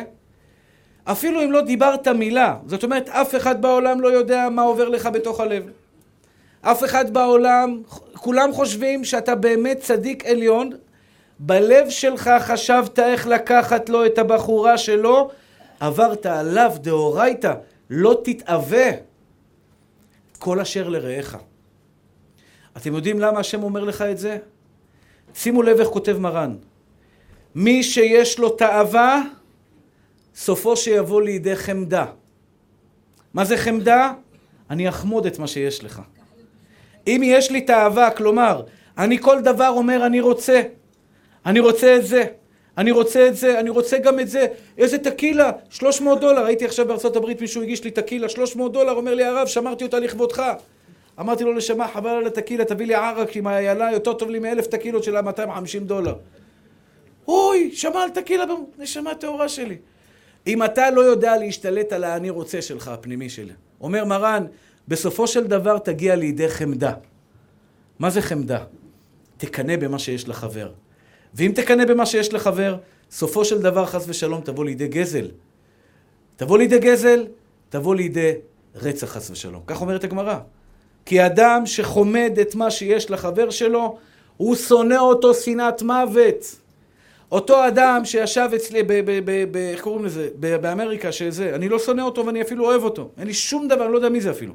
S1: אפילו אם לא דיברת מילה. זאת אומרת, אף אחד בעולם לא יודע מה עובר לך בתוך הלב. אף אחד בעולם, כולם חושבים שאתה באמת צדיק עליון. בלב שלך חשבת איך לקחת לו את הבחורה שלו, עברת עליו דאורייתא, לא תתאווה. כל אשר לרעך. אתם יודעים למה השם אומר לך את זה? שימו לב איך כותב מרן. מי שיש לו תאווה, סופו שיבוא לידי חמדה. מה זה חמדה? אני אחמוד את מה שיש לך. אם יש לי תאווה, כלומר, אני כל דבר אומר אני רוצה, אני רוצה את זה, אני רוצה את זה, אני רוצה גם את זה, איזה טקילה, 300 דולר, הייתי עכשיו בארצות הברית, מישהו הגיש לי טקילה, 300 דולר, אומר לי הרב, שמרתי אותה לכבודך. אמרתי לו לשמה, חבל על הטקילה, תביא לי ערק עם איילה, יותר טוב לי מאלף טקילות של ה-250 דולר. אוי, שמע על טקילה, נשמה טהורה שלי. אם אתה לא יודע להשתלט על האני רוצה שלך, הפנימי שלי, אומר מרן, בסופו של דבר תגיע לידי חמדה. מה זה חמדה? תקנא במה שיש לחבר. ואם תקנא במה שיש לחבר, סופו של דבר, חס ושלום, תבוא לידי גזל. תבוא לידי גזל, תבוא לידי רצח, חס ושלום. כך אומרת הגמרא. כי אדם שחומד את מה שיש לחבר שלו, הוא שונא אותו שנאת מוות. אותו אדם שישב אצלי, איך קוראים לזה? באמריקה, שזה, אני לא שונא אותו ואני אפילו אוהב אותו. אין לי שום דבר, אני לא יודע מי זה אפילו.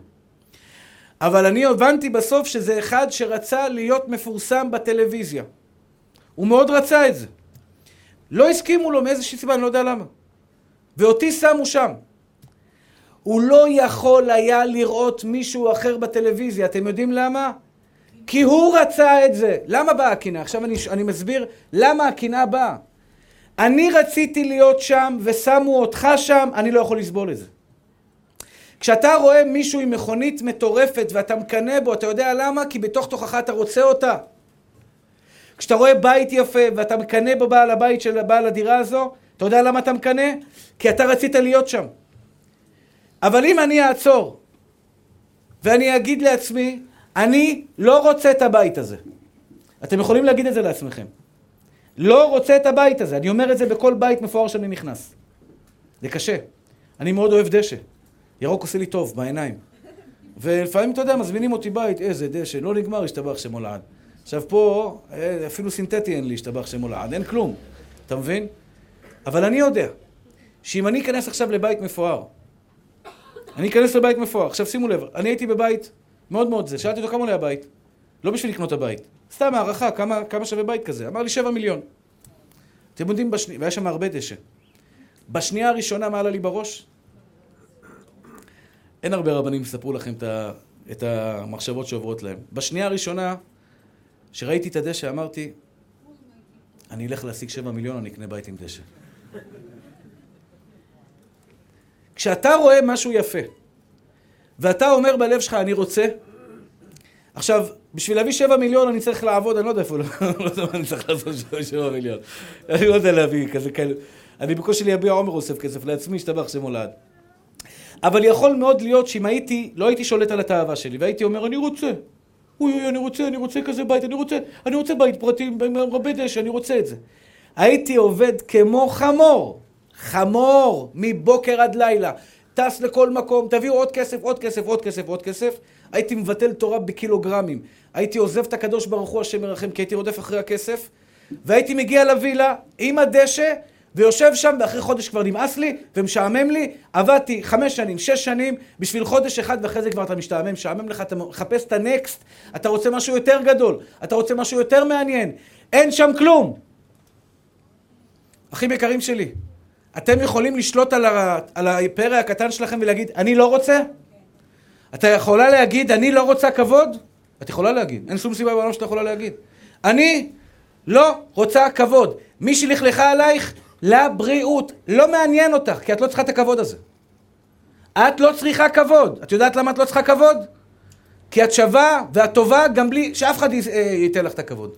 S1: אבל אני הבנתי בסוף שזה אחד שרצה להיות מפורסם בטלוויזיה. הוא מאוד רצה את זה. לא הסכימו לו מאיזושהי סיבה, אני לא יודע למה. ואותי שמו שם. הוא לא יכול היה לראות מישהו אחר בטלוויזיה. אתם יודעים למה? כי הוא רצה את זה. למה באה הקנאה? עכשיו אני, אני מסביר למה הקנאה באה. אני רציתי להיות שם ושמו אותך שם, אני לא יכול לסבול את זה. כשאתה רואה מישהו עם מכונית מטורפת ואתה מקנא בו, אתה יודע למה? כי בתוך תוכך אתה רוצה אותה. כשאתה רואה בית יפה ואתה מקנא בבעל הבית של בעל הדירה הזו, אתה יודע למה אתה מקנא? כי אתה רצית להיות שם. אבל אם אני אעצור ואני אגיד לעצמי, אני לא רוצה את הבית הזה. אתם יכולים להגיד את זה לעצמכם. לא רוצה את הבית הזה. אני אומר את זה בכל בית מפואר שאני נכנס. זה קשה. אני מאוד אוהב דשא. ירוק עושה לי טוב בעיניים. ולפעמים, אתה יודע, מזמינים אותי בית, איזה דשא, לא נגמר, השתבח שמו לעד. עכשיו פה, אה, אפילו סינתטי אין לי, השתבח שמו לעד, אין כלום. אתה מבין? אבל אני יודע שאם אני אכנס עכשיו לבית מפואר, אני אכנס לבית מפואר. עכשיו שימו לב, אני הייתי בבית מאוד מאוד זה, שאלתי אותו כמה עולה הבית. לא בשביל לקנות הבית. סתם הערכה, כמה, כמה שווה בית כזה. אמר לי שבע מיליון. אתם יודעים, בשני... והיה שם הרבה דשא. בשנייה הראשונה, מה עלה לי בראש? אין הרבה רבנים שיספרו לכם את, ה... את המחשבות שעוברות להם. בשנייה הראשונה, כשראיתי את הדשא, אמרתי, אני אלך להשיג שבע מיליון, אני אקנה בית עם דשא. כשאתה רואה משהו יפה, ואתה אומר בלב שלך, אני רוצה, עכשיו, בשביל להביא שבע מיליון אני צריך לעבוד, אני לא יודע איפה, (laughs) לא יודע מה אני צריך לעשות שבע מיליון. אני לא יודע להביא כזה כאלה. אני בקושי להביע עומר אוסף כסף לעצמי, השתבח שם הולד. אבל יכול מאוד להיות שאם הייתי, לא הייתי שולט על התאווה שלי, והייתי אומר, אני רוצה. אוי אוי, אני רוצה, אני רוצה כזה בית, אני רוצה, אני רוצה בית פרטי עם הרבה דשא, אני רוצה את זה. הייתי עובד כמו חמור. חמור, מבוקר עד לילה. טס לכל מקום, תביאו עוד כסף, עוד כסף, עוד כסף, עוד כסף. הייתי מבטל תורה בקילוגרמים. הייתי עוזב את הקדוש ברוך הוא השם ירחם, כי הייתי רודף אחרי הכסף. והייתי מגיע לווילה עם הדשא, ויושב שם, ואחרי חודש כבר נמאס לי, ומשעמם לי. עבדתי חמש שנים, שש שנים, בשביל חודש אחד, ואחרי זה כבר אתה משתעמם, משעמם לך, אתה מחפש את הנקסט, אתה רוצה משהו יותר גדול, אתה רוצה משהו יותר מעניין. אין שם כלום. אחים יקרים שלי, אתם יכולים לשלוט על, ה, על הפרא הקטן שלכם ולהגיד, אני לא רוצה? אתה יכולה להגיד, אני לא רוצה כבוד? את יכולה להגיד, אין שום סיבה בעולם שאתה יכולה להגיד. אני לא רוצה כבוד. מי שלכלכה עלייך? לבריאות. לא מעניין אותך, כי את לא צריכה את הכבוד הזה. את לא צריכה כבוד. את יודעת למה את לא צריכה כבוד? כי את שווה ואת טובה גם בלי שאף אחד אה, ייתן לך את הכבוד.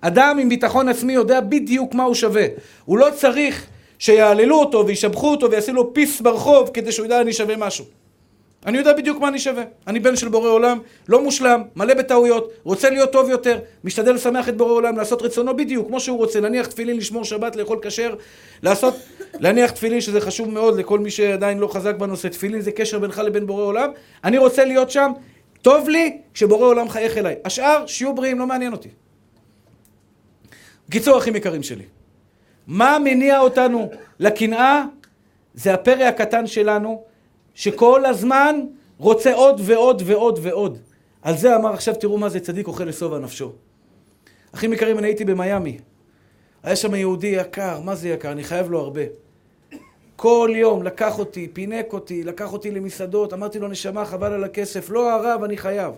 S1: אדם עם ביטחון עצמי יודע בדיוק מה הוא שווה. הוא לא צריך שיעללו אותו וישבחו אותו ויעשו לו פיס ברחוב כדי שהוא ידע אני שווה משהו. אני יודע בדיוק מה אני שווה. אני בן של בורא עולם, לא מושלם, מלא בטעויות, רוצה להיות טוב יותר, משתדל לשמח את בורא עולם, לעשות רצונו בדיוק, כמו שהוא רוצה, להניח תפילין, לשמור שבת, לאכול כשר, לעשות, להניח תפילין, שזה חשוב מאוד לכל מי שעדיין לא חזק בנושא, תפילין זה קשר בינך לבין בורא עולם, אני רוצה להיות שם, טוב לי כשבורא עולם חייך אליי. השאר, שיהיו בריאים, לא מעניין אותי. בקיצור, אחים יקרים שלי, מה מניע אותנו לקנאה? זה הפרא הקטן שלנו, שכל הזמן רוצה עוד ועוד ועוד ועוד. על זה אמר עכשיו תראו מה זה צדיק אוכל לשובע נפשו. אחים יקרים, אני הייתי במיאמי. היה שם יהודי יקר, מה זה יקר? אני חייב לו הרבה. כל יום לקח אותי, פינק אותי, לקח אותי למסעדות, אמרתי לו, נשמה, חבל על הכסף. לא הרב, אני חייב.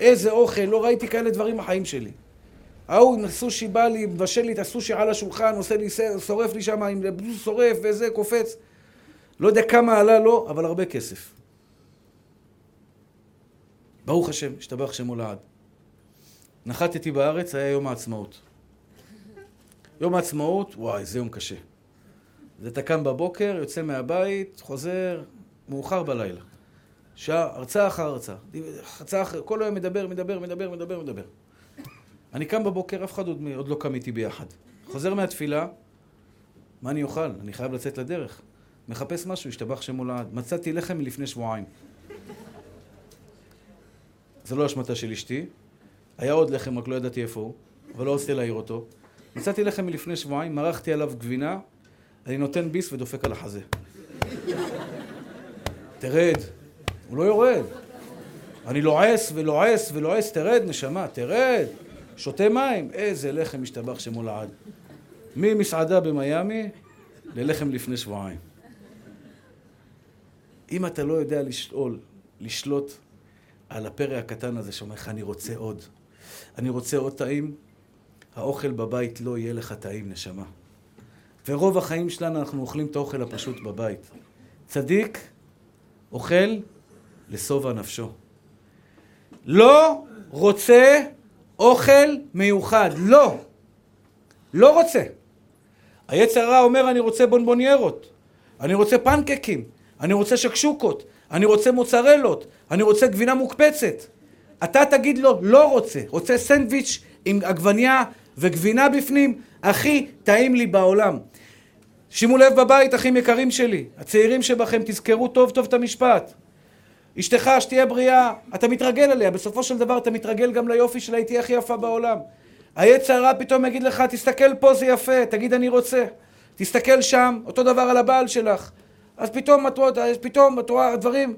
S1: איזה אוכל, לא ראיתי כאלה דברים בחיים שלי. ההוא עם הסושי בא לי, מבשל לי את הסושי על השולחן, עושה לי, שורף לי שם עם שורף וזה, קופץ. לא יודע כמה עלה לו, אבל הרבה כסף. ברוך השם, השתבח שמו לעד. נחתתי בארץ, היה יום העצמאות. יום העצמאות, וואי, זה יום קשה. זה אתה קם בבוקר, יוצא מהבית, חוזר מאוחר בלילה. שעה, הרצאה אחר הרצאה. הרצאה אחר, כל היום מדבר, מדבר, מדבר, מדבר, מדבר. אני קם בבוקר, אף אחד עוד, עוד לא קם איתי ביחד. חוזר מהתפילה, מה אני אוכל? אני חייב לצאת לדרך. מחפש משהו, השתבח שמו לעד. מצאתי לחם מלפני שבועיים. זה לא אשמתה של אשתי. היה עוד לחם, רק לא ידעתי איפה הוא, אבל לא רציתי להעיר אותו. מצאתי לחם מלפני שבועיים, מרחתי עליו גבינה, אני נותן ביס ודופק על החזה. תרד. הוא לא יורד. אני לועס ולועס ולועס, תרד נשמה, תרד. שותה מים, איזה לחם משתבח שמו לעד. ממסעדה במיאמי ללחם לפני שבועיים. אם אתה לא יודע לשאול, לשלוט על הפרא הקטן הזה שאומר לך, אני רוצה עוד. אני רוצה עוד טעים, האוכל בבית לא יהיה לך טעים, נשמה. ורוב החיים שלנו אנחנו אוכלים את האוכל הפשוט בבית. צדיק אוכל לשובע נפשו. לא רוצה אוכל מיוחד. לא. לא רוצה. היצר הרע אומר, אני רוצה בונבוניירות, אני רוצה פנקקים, אני רוצה שקשוקות, אני רוצה מוצרלות, אני רוצה גבינה מוקפצת. אתה תגיד לו, לא רוצה, רוצה סנדוויץ' עם עגבנייה וגבינה בפנים, הכי טעים לי בעולם. שימו לב בבית, אחים יקרים שלי, הצעירים שבכם, תזכרו טוב טוב את המשפט. אשתך, שתהיה בריאה, אתה מתרגל אליה, בסופו של דבר אתה מתרגל גם ליופי שלה, היא תהיה הכי יפה בעולם. היצע הרע פתאום יגיד לך, תסתכל פה זה יפה, תגיד אני רוצה. תסתכל שם, אותו דבר על הבעל שלך. אז פתאום את רואה, פתאום את רואה דברים.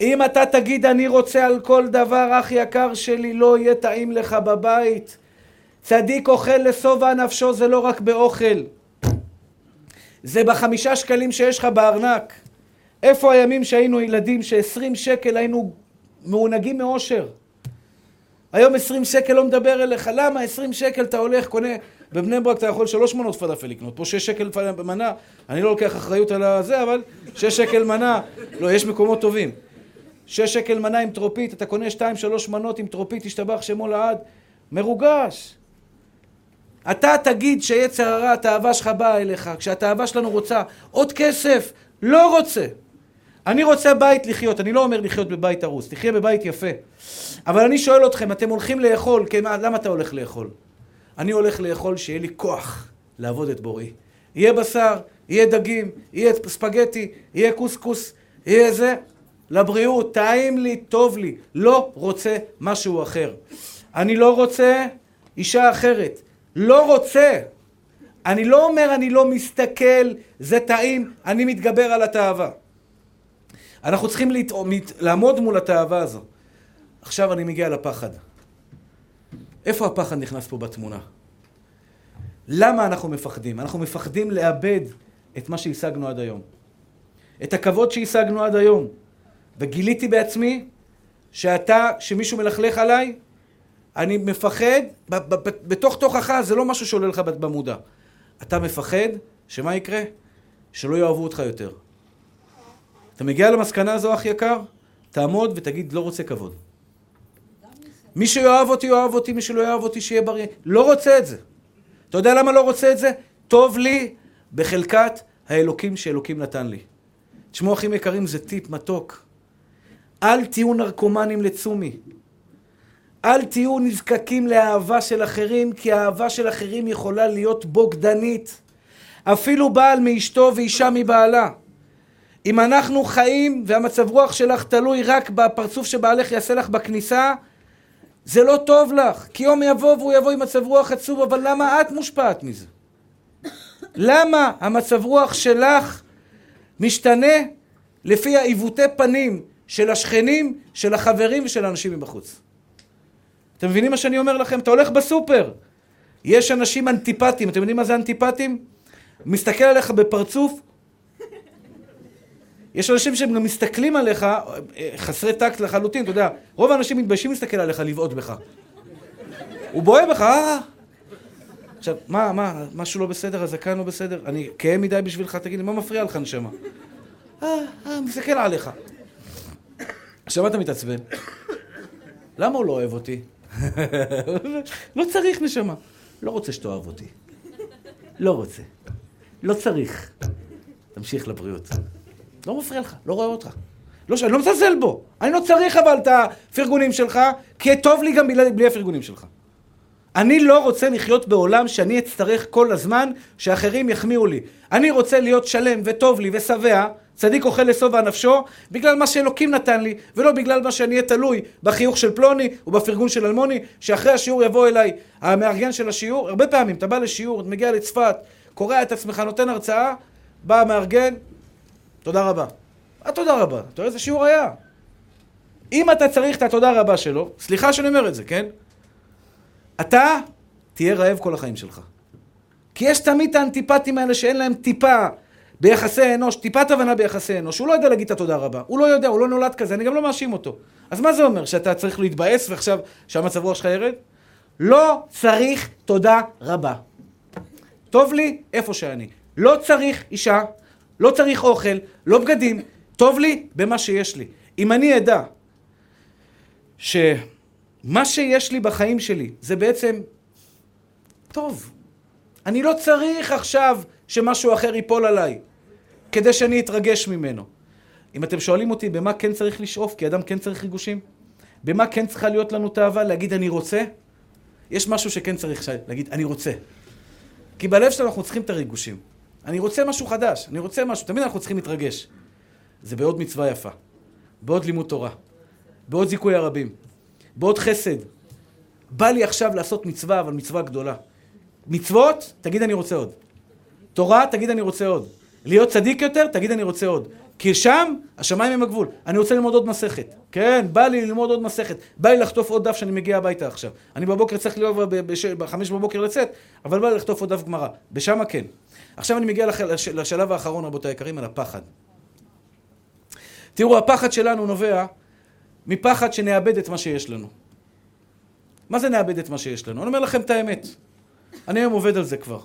S1: אם אתה תגיד אני רוצה על כל דבר, אח יקר שלי, לא יהיה טעים לך בבית. צדיק אוכל לשובע נפשו זה לא רק באוכל. זה בחמישה שקלים שיש לך בארנק. איפה הימים שהיינו ילדים שעשרים שקל היינו מעונגים מאושר? היום עשרים שקל לא מדבר אליך, למה? עשרים שקל אתה הולך, קונה, בבני ברק אתה יכול שלוש מנות פלאפל לקנות, פה שש שקל מנה, אני לא לוקח אחריות על הזה, אבל שש שקל מנה, לא, יש מקומות טובים. שש שקל מנה עם טרופית, אתה קונה שתיים שלוש מנות עם טרופית, תשתבח שמו לעד, מרוגש. אתה תגיד שיצר הרע, התאווה שלך באה אליך, כשהתאווה שלנו רוצה עוד כסף, לא רוצה. אני רוצה בית לחיות, אני לא אומר לחיות בבית הרוס, תחיה בבית יפה. אבל אני שואל אתכם, אתם הולכים לאכול, כן, למה אתה הולך לאכול? אני הולך לאכול שיהיה לי כוח לעבוד את בוראי. יהיה בשר, יהיה דגים, יהיה ספגטי, יהיה קוסקוס, יהיה זה. לבריאות, טעים לי, טוב לי. לא רוצה משהו אחר. אני לא רוצה אישה אחרת. לא רוצה. אני לא אומר אני לא מסתכל, זה טעים, אני מתגבר על התאווה. אנחנו צריכים להת... לעמוד מול התאווה הזו. עכשיו אני מגיע לפחד. איפה הפחד נכנס פה בתמונה? למה אנחנו מפחדים? אנחנו מפחדים לאבד את מה שהשגנו עד היום. את הכבוד שהשגנו עד היום. וגיליתי בעצמי שאתה, שמישהו מלכלך עליי, אני מפחד, בתוך תוכך זה לא משהו שעולה לך במודע. אתה מפחד שמה יקרה? שלא יאהבו אותך יותר. אתה מגיע למסקנה הזו, אח יקר, תעמוד ותגיד, לא רוצה כבוד. מי שיאהב אותי, יאהב אותי, מי שלא יאהב אותי, שיהיה בריא. לא רוצה את זה. אתה יודע למה לא רוצה את זה? טוב לי בחלקת האלוקים שאלוקים נתן לי. תשמעו, אחים יקרים, זה טיפ מתוק. אל תהיו נרקומנים לצומי. אל תהיו נזקקים לאהבה של אחרים, כי האהבה של אחרים יכולה להיות בוגדנית. אפילו בעל מאשתו ואישה מבעלה. אם אנחנו חיים והמצב רוח שלך תלוי רק בפרצוף שבעלך יעשה לך בכניסה, זה לא טוב לך. כי יום יבוא והוא יבוא עם מצב רוח עצוב, אבל למה את מושפעת מזה? למה המצב רוח שלך משתנה לפי העיוותי פנים של השכנים, של החברים ושל האנשים מבחוץ? אתם מבינים מה שאני אומר לכם? אתה הולך בסופר, יש אנשים אנטיפטיים, אתם יודעים מה זה אנטיפטיים? מסתכל עליך בפרצוף, יש אנשים שהם גם מסתכלים עליך, אה, חסרי טקט לחלוטין, אתה יודע, רוב האנשים מתביישים להסתכל עליך, לבעוט בך. הוא בוהה בך, אה... עכשיו, מה, מה, משהו לא בסדר, הזקן לא בסדר? אני כהה מדי בשבילך, תגיד לי, מה מפריע לך, נשמה? אה, אה, מסתכל עליך. עכשיו, מה אתה מתעצבן? למה הוא לא אוהב אותי? (laughs) לא צריך, נשמה. לא רוצה שתאהב אותי. לא רוצה. לא צריך. תמשיך לבריאות. לא מפריע לך, לא רואה אותך. לא, אני לא מזלזל בו. אני לא צריך אבל את הפרגונים שלך, כי טוב לי גם בלי, בלי הפרגונים שלך. אני לא רוצה לחיות בעולם שאני אצטרך כל הזמן שאחרים יחמיאו לי. אני רוצה להיות שלם וטוב לי ושבע, צדיק אוכל לשובע נפשו, בגלל מה שאלוקים נתן לי, ולא בגלל מה שאני אהיה תלוי בחיוך של פלוני ובפרגון של אלמוני, שאחרי השיעור יבוא אליי המארגן של השיעור. הרבה פעמים אתה בא לשיעור, אתה מגיע לצפת, קורע את עצמך, נותן הרצאה, בא המארגן, תודה רבה. מה תודה רבה? אתה רואה איזה שיעור היה? אם אתה צריך את התודה רבה שלו, סליחה שאני אומר את זה, כן? אתה תהיה רעב כל החיים שלך. כי יש תמיד את האנטיפטים האלה שאין להם טיפה ביחסי אנוש, טיפת הבנה ביחסי אנוש. הוא לא יודע להגיד את התודה רבה. הוא לא יודע, הוא לא נולד כזה, אני גם לא מאשים אותו. אז מה זה אומר? שאתה צריך להתבאס ועכשיו שהמצב רוח שלך ירד? לא צריך תודה רבה. טוב לי איפה שאני. לא צריך אישה, לא צריך אוכל, לא בגדים, טוב לי במה שיש לי. אם אני אדע שמה שיש לי בחיים שלי זה בעצם טוב, אני לא צריך עכשיו שמשהו אחר ייפול עליי כדי שאני אתרגש ממנו. אם אתם שואלים אותי במה כן צריך לשאוף, כי אדם כן צריך ריגושים, במה כן צריכה להיות לנו תאווה, להגיד אני רוצה, יש משהו שכן צריך להגיד אני רוצה. כי בלב שלנו אנחנו צריכים את הריגושים. אני רוצה משהו חדש, אני רוצה משהו, תמיד אנחנו צריכים להתרגש. זה בעוד מצווה יפה, בעוד לימוד תורה, בעוד זיכוי הרבים, בעוד חסד. בא לי עכשיו לעשות מצווה, אבל מצווה גדולה. מצוות, תגיד אני רוצה עוד. תורה, תגיד אני רוצה עוד. להיות צדיק יותר, תגיד אני רוצה עוד. כי שם, השמיים הם הגבול. אני רוצה ללמוד עוד מסכת. כן, בא לי ללמוד עוד מסכת. בא לי לחטוף עוד דף שאני מגיע הביתה עכשיו. אני בבוקר צריך להיות בחמש בבוקר לצאת, אבל בא לי לחטוף עוד דף גמרא. בשמה כן. עכשיו אני מגיע לש, לשלב האחרון, רבותי היקרים, על הפחד. תראו, הפחד שלנו נובע מפחד שנאבד את מה שיש לנו. מה זה נאבד את מה שיש לנו? אני אומר לכם את האמת. אני היום עובד על זה כבר.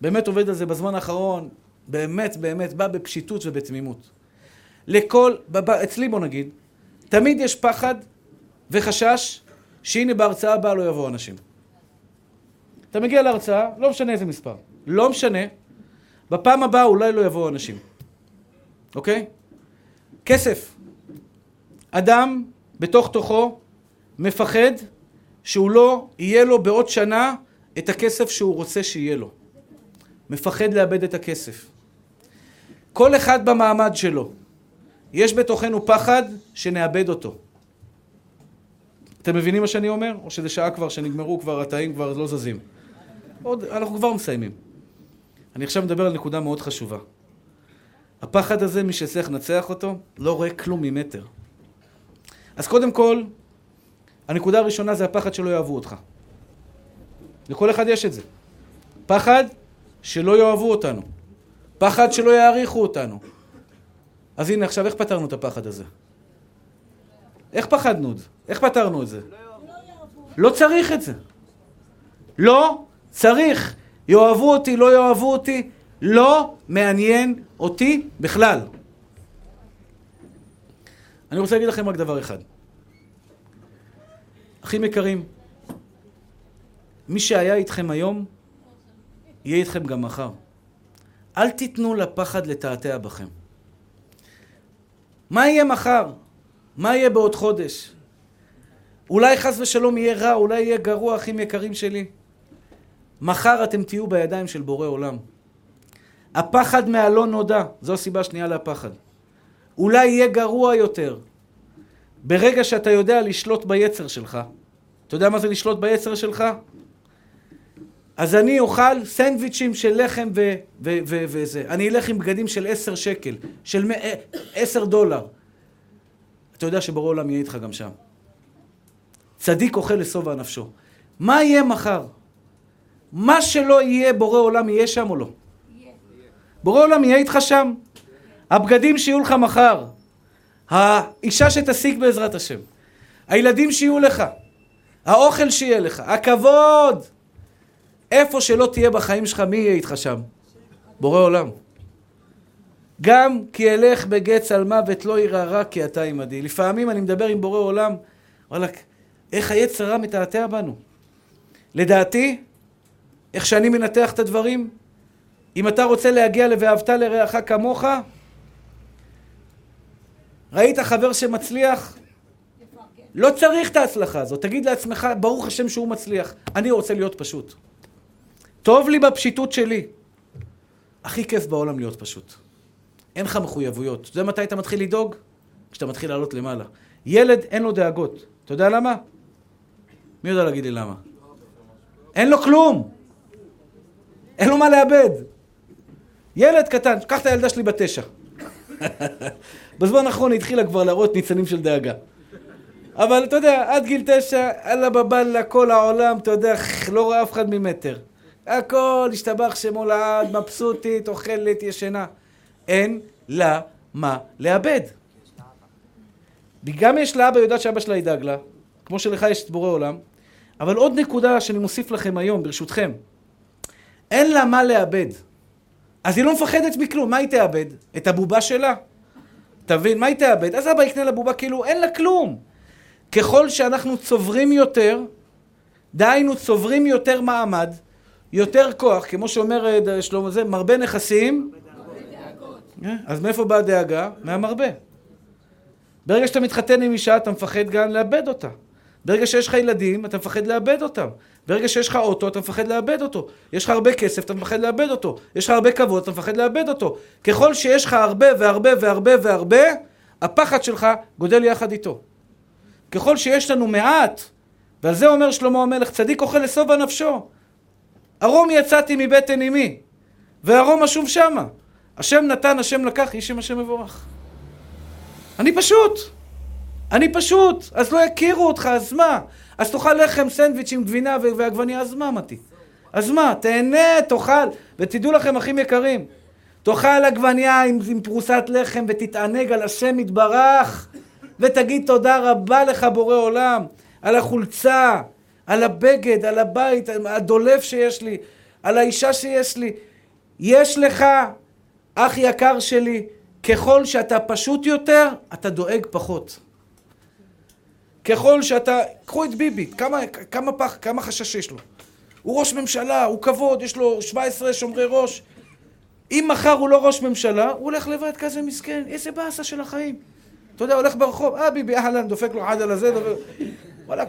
S1: באמת עובד על זה בזמן האחרון, באמת, באמת, בא בפשיטות ובתמימות. לכל, אצלי בוא נגיד, תמיד יש פחד וחשש שהנה בהרצאה הבאה לא יבואו אנשים. אתה מגיע להרצאה, לא משנה איזה מספר, לא משנה, בפעם הבאה אולי לא יבואו אנשים, אוקיי? כסף. אדם בתוך תוכו מפחד שהוא לא יהיה לו בעוד שנה את הכסף שהוא רוצה שיהיה לו. מפחד לאבד את הכסף. כל אחד במעמד שלו. יש בתוכנו פחד שנאבד אותו. אתם מבינים מה שאני אומר? או שזה שעה כבר שנגמרו כבר, התאים כבר לא זזים? עוד, אנחנו כבר מסיימים. אני עכשיו מדבר על נקודה מאוד חשובה. הפחד הזה, מי שצריך לנצח אותו, לא רואה כלום ממטר. אז קודם כל, הנקודה הראשונה זה הפחד שלא יאהבו אותך. לכל אחד יש את זה. פחד שלא יאהבו אותנו. פחד שלא יעריכו אותנו. אז הנה, עכשיו איך פתרנו את הפחד הזה? איך פחדנו את זה? איך פתרנו את זה? לא צריך את זה. לא צריך. יאהבו אותי, לא יאהבו אותי, לא מעניין אותי בכלל. אני רוצה להגיד לכם רק דבר אחד. אחים יקרים, מי שהיה איתכם היום, יהיה איתכם גם מחר. אל תיתנו לפחד לתעתע בכם. מה יהיה מחר? מה יהיה בעוד חודש? אולי חס ושלום יהיה רע, אולי יהיה גרוע, אחים יקרים שלי. מחר אתם תהיו בידיים של בורא עולם. הפחד מהלא נודע, זו הסיבה השנייה לפחד. אולי יהיה גרוע יותר. ברגע שאתה יודע לשלוט ביצר שלך, אתה יודע מה זה לשלוט ביצר שלך? אז אני אוכל סנדוויצ'ים של לחם ו- ו- ו- וזה. אני אלך עם בגדים של עשר שקל, של אה, עשר דולר. אתה יודע שבורא עולם יהיה איתך גם שם. צדיק אוכל לשובע נפשו. מה יהיה מחר? מה שלא יהיה, בורא עולם יהיה שם או לא? בורא עולם יהיה איתך שם. הבגדים שיהיו לך מחר, האישה שתשיג בעזרת השם, הילדים שיהיו לך, האוכל שיהיה לך, הכבוד. איפה שלא תהיה בחיים שלך, מי יהיה איתך שם? בורא עולם. גם כי אלך בגט צלמוות לא ירא רע כי אתה עמדי. לפעמים אני מדבר עם בורא עולם, וואלכ, איך היצר רע מתעתע בנו. לדעתי, איך שאני מנתח את הדברים, אם אתה רוצה להגיע ל"ואהבת לרעך כמוך", ראית חבר שמצליח? לא צריך את ההצלחה הזאת. תגיד לעצמך, ברוך השם שהוא מצליח. אני רוצה להיות פשוט. טוב לי בפשיטות שלי. הכי כיף בעולם להיות פשוט. אין לך מחויבויות. אתה יודע מתי אתה מתחיל לדאוג? כשאתה מתחיל לעלות למעלה. ילד אין לו דאגות. אתה יודע למה? מי יודע להגיד לי למה? אין לו כלום. אין לו מה לאבד. ילד קטן, קח את הילדה שלי בתשע. בזמן האחרון היא התחילה כבר להראות ניצנים של דאגה. אבל אתה יודע, עד גיל תשע, אללה בבאללה, כל העולם, אתה יודע, לא רואה אף אחד ממטר. הכל, השתבח שמו לעד, מבסוטית, אוכלת, ישנה. אין לה מה לאבד. גם יש לה אבא, יודעת שאבא שלה ידאג לה, כמו שלך יש את בורא עולם, אבל עוד נקודה שאני מוסיף לכם היום, ברשותכם. אין לה מה לאבד. אז היא לא מפחדת מכלום, מה היא תאבד? את הבובה שלה? תבין, מה היא תאבד? אז אבא יקנה לה בובה, כאילו אין לה כלום. ככל שאנחנו צוברים יותר, דהיינו צוברים יותר מעמד, יותר כוח, כמו שאומר אה, שלמה זה, מרבה נכסים. אה, אז מאיפה באה הדאגה? מהמרבה. ברגע שאתה מתחתן עם אישה, אתה מפחד גם לאבד אותה. ברגע שיש לך ילדים, אתה מפחד לאבד אותם. ברגע שיש לך אוטו, אתה מפחד לאבד אותו. יש לך הרבה כסף, אתה מפחד לאבד אותו. יש לך הרבה כבוד, אתה מפחד לאבד אותו. ככל שיש לך הרבה והרבה והרבה והרבה, הפחד שלך גודל יחד איתו. ככל שיש לנו מעט, ועל זה אומר שלמה המלך, צדיק אוכל לשובע נפשו. ארום יצאתי מבטן אמי, וארום אשוב שמה. השם נתן, השם לקח, איש עם השם מבורך. אני פשוט. אני פשוט. אז לא יכירו אותך, אז מה? אז תאכל לחם, סנדוויץ' עם גבינה ועגבניה, אז מה, מתי? אז מה? תהנה, תאכל. ותדעו לכם, אחים יקרים, תאכל עגבניה עם, עם פרוסת לחם ותתענג על השם יתברך, ותגיד תודה רבה לך, בורא עולם, על החולצה, על הבגד, על הבית, על הדולף שיש לי, על האישה שיש לי. יש לך, אח יקר שלי, ככל שאתה פשוט יותר, אתה דואג פחות. ככל שאתה... קחו את ביבי, כמה, כמה, פח, כמה חשש יש לו. הוא ראש ממשלה, הוא כבוד, יש לו 17 שומרי ראש. אם מחר הוא לא ראש ממשלה, הוא הולך לבד כזה מסכן, איזה באסה של החיים. אתה יודע, הולך ברחוב, אה ביבי, אהלן, דופק לו עד על הזה, דופק... וואלכ,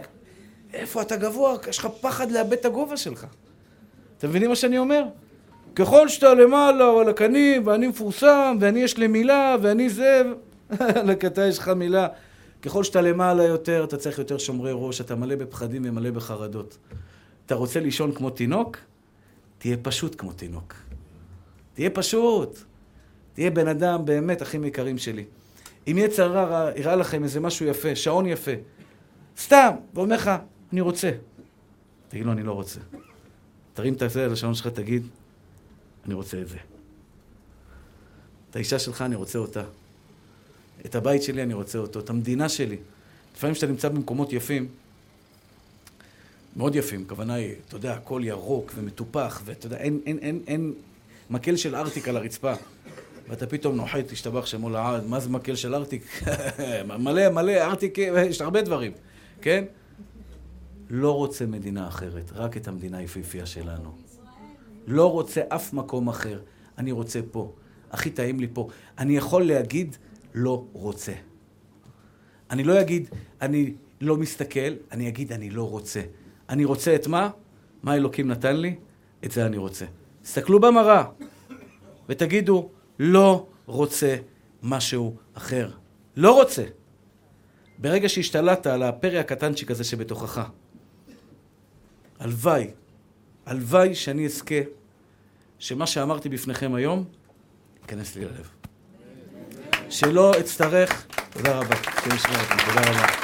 S1: איפה אתה גבוה? יש לך פחד לאבד את הגובה שלך. אתם מבינים מה שאני אומר? ככל שאתה למעלה, וואלכ, אני, ואני מפורסם, ואני יש לי מילה, ואני זה, (laughs) וואלכ, אתה יש לך מילה. ככל שאתה למעלה יותר, אתה צריך יותר שומרי ראש, אתה מלא בפחדים ומלא בחרדות. אתה רוצה לישון כמו תינוק? תהיה פשוט כמו תינוק. תהיה פשוט. תהיה בן אדם באמת, אחים יקרים שלי. אם יצר הרע יראה לכם איזה משהו יפה, שעון יפה, סתם, ואומר לך, אני רוצה. תגיד לו, אני לא רוצה. תרים את הזה על השעון שלך, תגיד, אני רוצה את זה. את האישה שלך, אני רוצה אותה. את הבית שלי, אני רוצה אותו. את המדינה שלי. לפעמים כשאתה נמצא במקומות יפים, מאוד יפים, הכוונה היא, אתה יודע, הכל ירוק ומטופח, ואתה יודע, אין, אין, אין, אין מקל של ארטיק על הרצפה. ואתה פתאום נוחת, תשתבח שמו לעד, מה זה מקל של ארטיק? (laughs) מלא, מלא, ארטיק, (laughs) יש הרבה דברים, כן? לא רוצה מדינה אחרת, רק את המדינה היפהפייה שלנו. לא רוצה אף מקום אחר, אני רוצה פה. הכי טעים לי פה. אני יכול להגיד, לא רוצה. אני לא אגיד, אני לא מסתכל, אני אגיד, אני לא רוצה. אני רוצה את מה? מה אלוקים נתן לי? את זה אני רוצה. תסתכלו במראה ותגידו, לא רוצה משהו אחר. לא רוצה. ברגע שהשתלטת על הפרא הקטנצ'יק הזה שבתוכך, הלוואי, הלוואי שאני אזכה שמה שאמרתי בפניכם היום ייכנס לי ללב. שלא אצטרך, תודה רבה, תודה רבה.